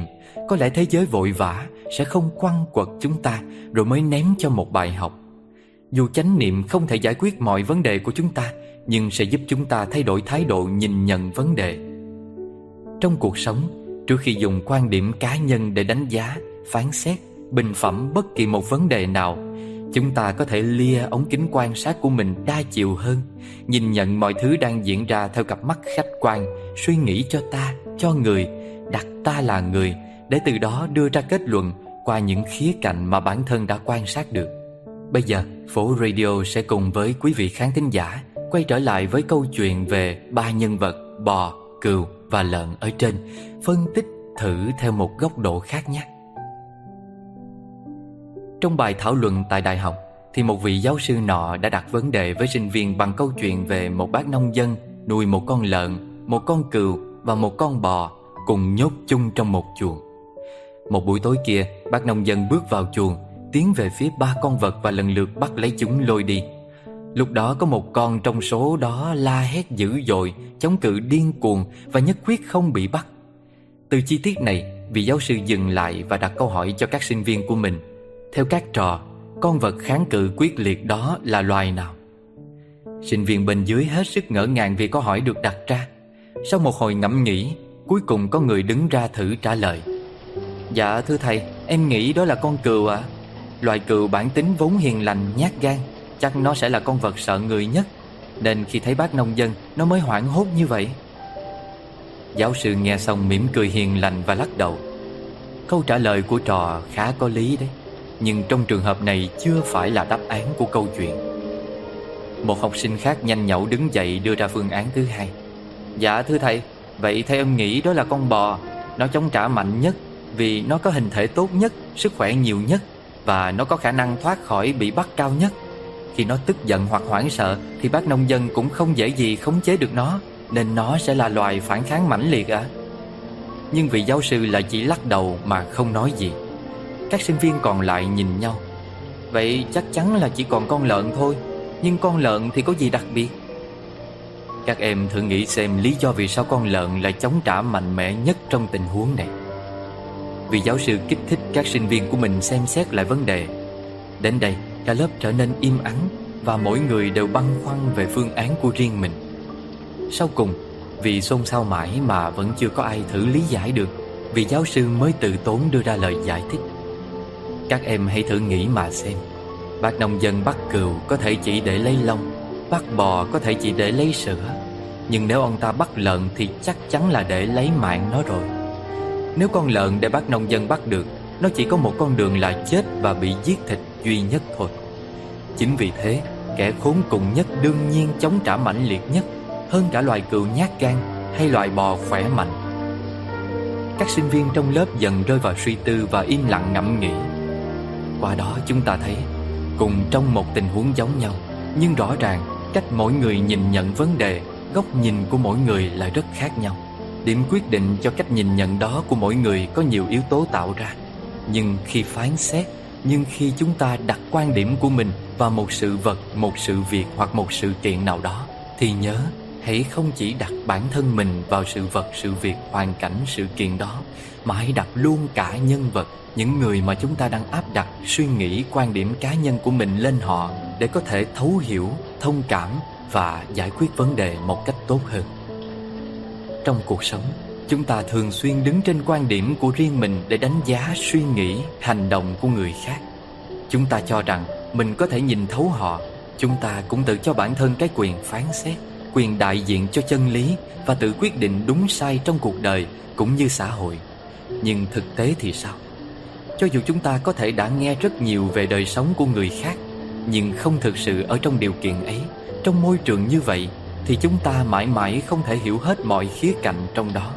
có lẽ thế giới vội vã sẽ không quăng quật chúng ta rồi mới ném cho một bài học. Dù chánh niệm không thể giải quyết mọi vấn đề của chúng ta, nhưng sẽ giúp chúng ta thay đổi thái độ nhìn nhận vấn đề. Trong cuộc sống, trước khi dùng quan điểm cá nhân để đánh giá, phán xét, bình phẩm bất kỳ một vấn đề nào, chúng ta có thể lia ống kính quan sát của mình đa chiều hơn, nhìn nhận mọi thứ đang diễn ra theo cặp mắt khách quan, suy nghĩ cho ta, cho người, đặt ta là người, để từ đó đưa ra kết luận qua những khía cạnh mà bản thân đã quan sát được. Bây giờ, Phổ Radio sẽ cùng với quý vị khán thính giả quay trở lại với câu chuyện về ba nhân vật bò, cừu và lợn ở trên, phân tích thử theo một góc độ khác nhé. Trong bài thảo luận tại đại học thì một vị giáo sư nọ đã đặt vấn đề với sinh viên bằng câu chuyện về một bác nông dân nuôi một con lợn, một con cừu và một con bò cùng nhốt chung trong một chuồng. Một buổi tối kia, bác nông dân bước vào chuồng, tiến về phía ba con vật và lần lượt bắt lấy chúng lôi đi. Lúc đó có một con trong số đó la hét dữ dội, chống cự điên cuồng và nhất quyết không bị bắt. Từ chi tiết này, vị giáo sư dừng lại và đặt câu hỏi cho các sinh viên của mình. Theo các trò, con vật kháng cự quyết liệt đó là loài nào? Sinh viên bên dưới hết sức ngỡ ngàng vì câu hỏi được đặt ra. Sau một hồi ngẫm nghĩ, cuối cùng có người đứng ra thử trả lời. Dạ thưa thầy, em nghĩ đó là con cừu ạ. Loài cừu bản tính vốn hiền lành, nhát gan, chắc nó sẽ là con vật sợ người nhất. Nên khi thấy bác nông dân, nó mới hoảng hốt như vậy. Giáo sư nghe xong mỉm cười hiền lành và lắc đầu. Câu trả lời của trò khá có lý đấy. Nhưng trong trường hợp này chưa phải là đáp án của câu chuyện Một học sinh khác nhanh nhậu đứng dậy đưa ra phương án thứ hai Dạ thưa thầy Vậy thầy em nghĩ đó là con bò Nó chống trả mạnh nhất Vì nó có hình thể tốt nhất Sức khỏe nhiều nhất Và nó có khả năng thoát khỏi bị bắt cao nhất khi nó tức giận hoặc hoảng sợ, Thì bác nông dân cũng không dễ gì khống chế được nó, Nên nó sẽ là loài phản kháng mãnh liệt ạ. Nhưng vị giáo sư lại chỉ lắc đầu mà không nói gì. Các sinh viên còn lại nhìn nhau. Vậy chắc chắn là chỉ còn con lợn thôi, Nhưng con lợn thì có gì đặc biệt? Các em thử nghĩ xem lý do vì sao con lợn lại chống trả mạnh mẽ nhất trong tình huống này. Vì giáo sư kích thích các sinh viên của mình xem xét lại vấn đề. Đến đây cả lớp trở nên im ắng Và mỗi người đều băn khoăn về phương án của riêng mình. Sau cùng, Vì xôn xao mãi mà vẫn chưa có ai thử lý giải được, Vì giáo sư mới tự tốn đưa ra lời giải thích. Các em hãy thử nghĩ mà xem, Bác nông dân bắt cừu có thể chỉ để lấy lông Bắt bò có thể chỉ để lấy sữa. Nhưng nếu ông ta bắt lợn thì chắc chắn là để lấy mạng nó rồi. Nếu con lợn để bác nông dân bắt được, Nó chỉ có một con đường là chết và bị giết thịt duy nhất thôi. Chính vì thế, Kẻ khốn cùng nhất đương nhiên chống trả mãnh liệt nhất Hơn cả loài cừu nhát gan hay loài bò khỏe mạnh. Các sinh viên trong lớp dần rơi vào suy tư và im lặng ngẫm nghĩ. Qua đó chúng ta thấy, Cùng trong một tình huống giống nhau, Nhưng rõ ràng cách mỗi người nhìn nhận vấn đề, Góc nhìn của mỗi người là rất khác nhau. Điểm quyết định cho cách nhìn nhận đó của mỗi người có nhiều yếu tố tạo ra, Nhưng khi phán xét nhưng khi chúng ta đặt quan điểm của mình vào một sự vật, một sự việc hoặc một sự kiện nào đó Thì nhớ hãy không chỉ đặt bản thân mình vào sự vật, sự việc, hoàn cảnh, sự kiện đó Mà hãy đặt luôn cả nhân vật, những người mà chúng ta đang áp đặt suy nghĩ quan điểm cá nhân của mình lên họ để có thể thấu hiểu thông cảm và giải quyết vấn đề một cách tốt hơn. Trong cuộc sống chúng ta thường xuyên đứng trên quan điểm của riêng mình để đánh giá suy nghĩ, hành động của người khác. Chúng ta cho rằng mình có thể nhìn thấu họ. Chúng ta cũng tự cho bản thân cái quyền phán xét, quyền đại diện cho chân lý và tự quyết định đúng sai trong cuộc đời cũng như xã hội. Nhưng thực tế thì sao? Cho dù chúng ta có thể đã nghe rất nhiều về đời sống của người khác, Nhưng không thực sự ở trong điều kiện ấy, Trong môi trường như vậy, Thì chúng ta mãi mãi không thể hiểu hết mọi khía cạnh trong đó.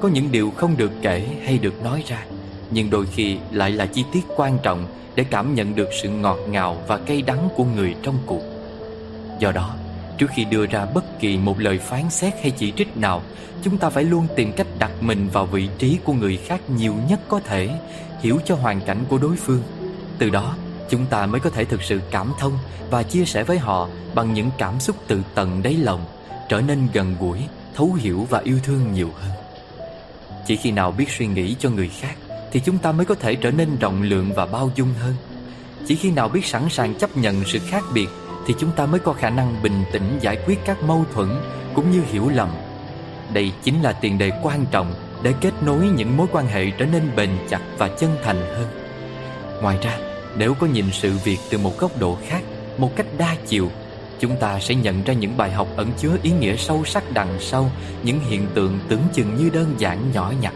Có những điều không được kể hay được nói ra Nhưng đôi khi lại là chi tiết quan trọng Để cảm nhận được sự ngọt ngào và cay đắng của người trong cuộc. Do đó Trước khi đưa ra bất kỳ một lời phán xét hay chỉ trích nào Chúng ta phải luôn tìm cách đặt mình vào vị trí của người khác nhiều nhất có thể Hiểu cho hoàn cảnh của đối phương. Từ đó chúng ta mới có thể thực sự cảm thông Và chia sẻ với họ bằng những cảm xúc từ tận đáy lòng Trở nên gần gũi, thấu hiểu và yêu thương nhiều hơn. Chỉ khi nào biết suy nghĩ cho người khác Thì chúng ta mới có thể trở nên rộng lượng và bao dung hơn Chỉ khi nào biết sẵn sàng chấp nhận sự khác biệt thì chúng ta mới có khả năng bình tĩnh giải quyết các mâu thuẫn cũng như hiểu lầm. Đây chính là tiền đề quan trọng để kết nối những mối quan hệ trở nên bền chặt và chân thành hơn. Ngoài ra, nếu có nhìn sự việc từ một góc độ khác, một cách đa chiều, chúng ta sẽ nhận ra những bài học ẩn chứa ý nghĩa sâu sắc đằng sau những hiện tượng tưởng chừng như đơn giản nhỏ nhặt.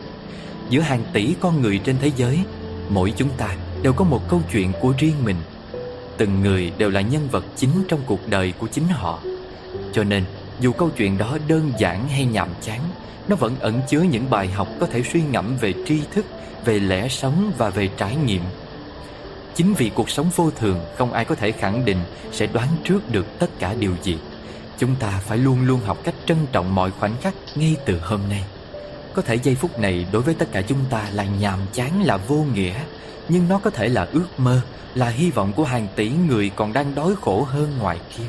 Giữa hàng tỷ con người trên thế giới, mỗi chúng ta đều có một câu chuyện của riêng mình – Từng người đều là nhân vật chính trong cuộc đời của chính họ. Cho nên dù câu chuyện đó đơn giản hay nhàm chán Nó vẫn ẩn chứa những bài học có thể suy ngẫm về tri thức Về lẽ sống và về trải nghiệm. Chính vì cuộc sống vô thường Không ai có thể khẳng định Sẽ đoán trước được tất cả điều gì Chúng ta phải luôn luôn học cách trân trọng mọi khoảnh khắc Ngay từ hôm nay Có thể giây phút này đối với tất cả chúng ta là nhàm chán là vô nghĩa Nhưng nó có thể là ước mơ là hy vọng của hàng tỷ người còn đang đói khổ hơn ngoài kia.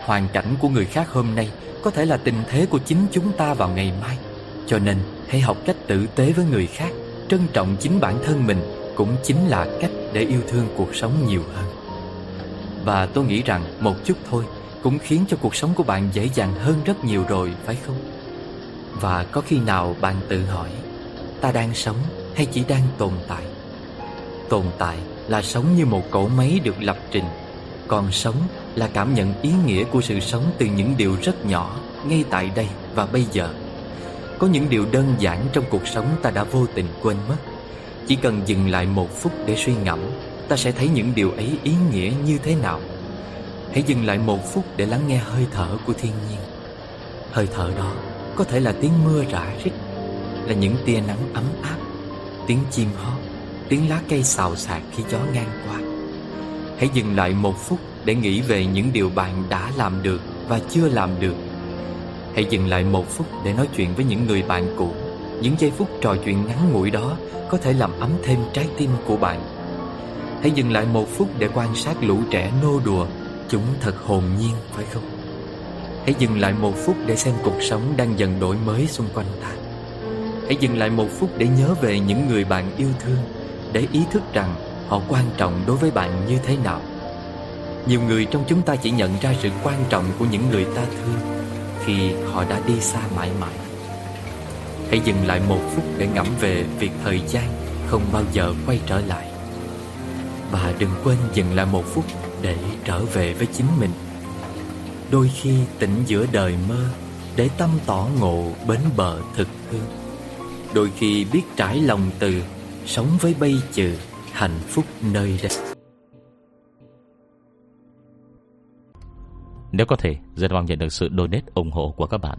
Hoàn cảnh của người khác hôm nay có thể là tình thế của chính chúng ta vào ngày mai. Cho nên, hãy học cách tử tế với người khác, trân trọng chính bản thân mình cũng chính là cách để yêu thương cuộc sống nhiều hơn. Và tôi nghĩ rằng một chút thôi cũng khiến cho cuộc sống của bạn dễ dàng hơn rất nhiều rồi, phải không? Và có khi nào bạn tự hỏi, ta đang sống hay chỉ đang tồn tại? Tồn tại là sống như một cỗ máy được lập trình Còn sống là cảm nhận ý nghĩa của sự sống từ những điều rất nhỏ Ngay tại đây và bây giờ Có những điều đơn giản trong cuộc sống ta đã vô tình quên mất chỉ cần dừng lại một phút để suy ngẫm, Ta sẽ thấy những điều ấy ý nghĩa như thế nào Hãy dừng lại một phút để lắng nghe hơi thở của thiên nhiên Hơi thở đó có thể là tiếng mưa rã rít, Là những tia nắng ấm áp, Tiếng chim hót, tiếng lá cây xào xạc khi gió ngang qua. Hãy dừng lại một phút để nghĩ về những điều bạn đã làm được và chưa làm được. Hãy dừng lại một phút để nói chuyện với những người bạn cũ. Những giây phút trò chuyện ngắn ngủi đó có thể làm ấm thêm trái tim của bạn. Hãy dừng lại một phút để quan sát lũ trẻ nô đùa. Chúng thật hồn nhiên, phải không? Hãy dừng lại một phút để xem cuộc sống đang dần đổi mới xung quanh ta. Hãy dừng lại một phút để nhớ về những người bạn yêu thương để ý thức rằng họ quan trọng đối với bạn như thế nào. Nhiều người trong chúng ta chỉ nhận ra sự quan trọng của những người ta thương khi họ đã đi xa mãi mãi. Hãy dừng lại một phút để ngẫm về việc thời gian không bao giờ quay trở lại. Và đừng quên dừng lại một phút để trở về với chính mình. Đôi khi tỉnh giữa đời mơ để tâm tỏ ngộ bến bờ thực hư. Đôi khi biết trải lòng từ Sống với bây chừ Hạnh phúc nơi đây Nếu có thể, rất mong nhận được sự donate ủng hộ của các bạn.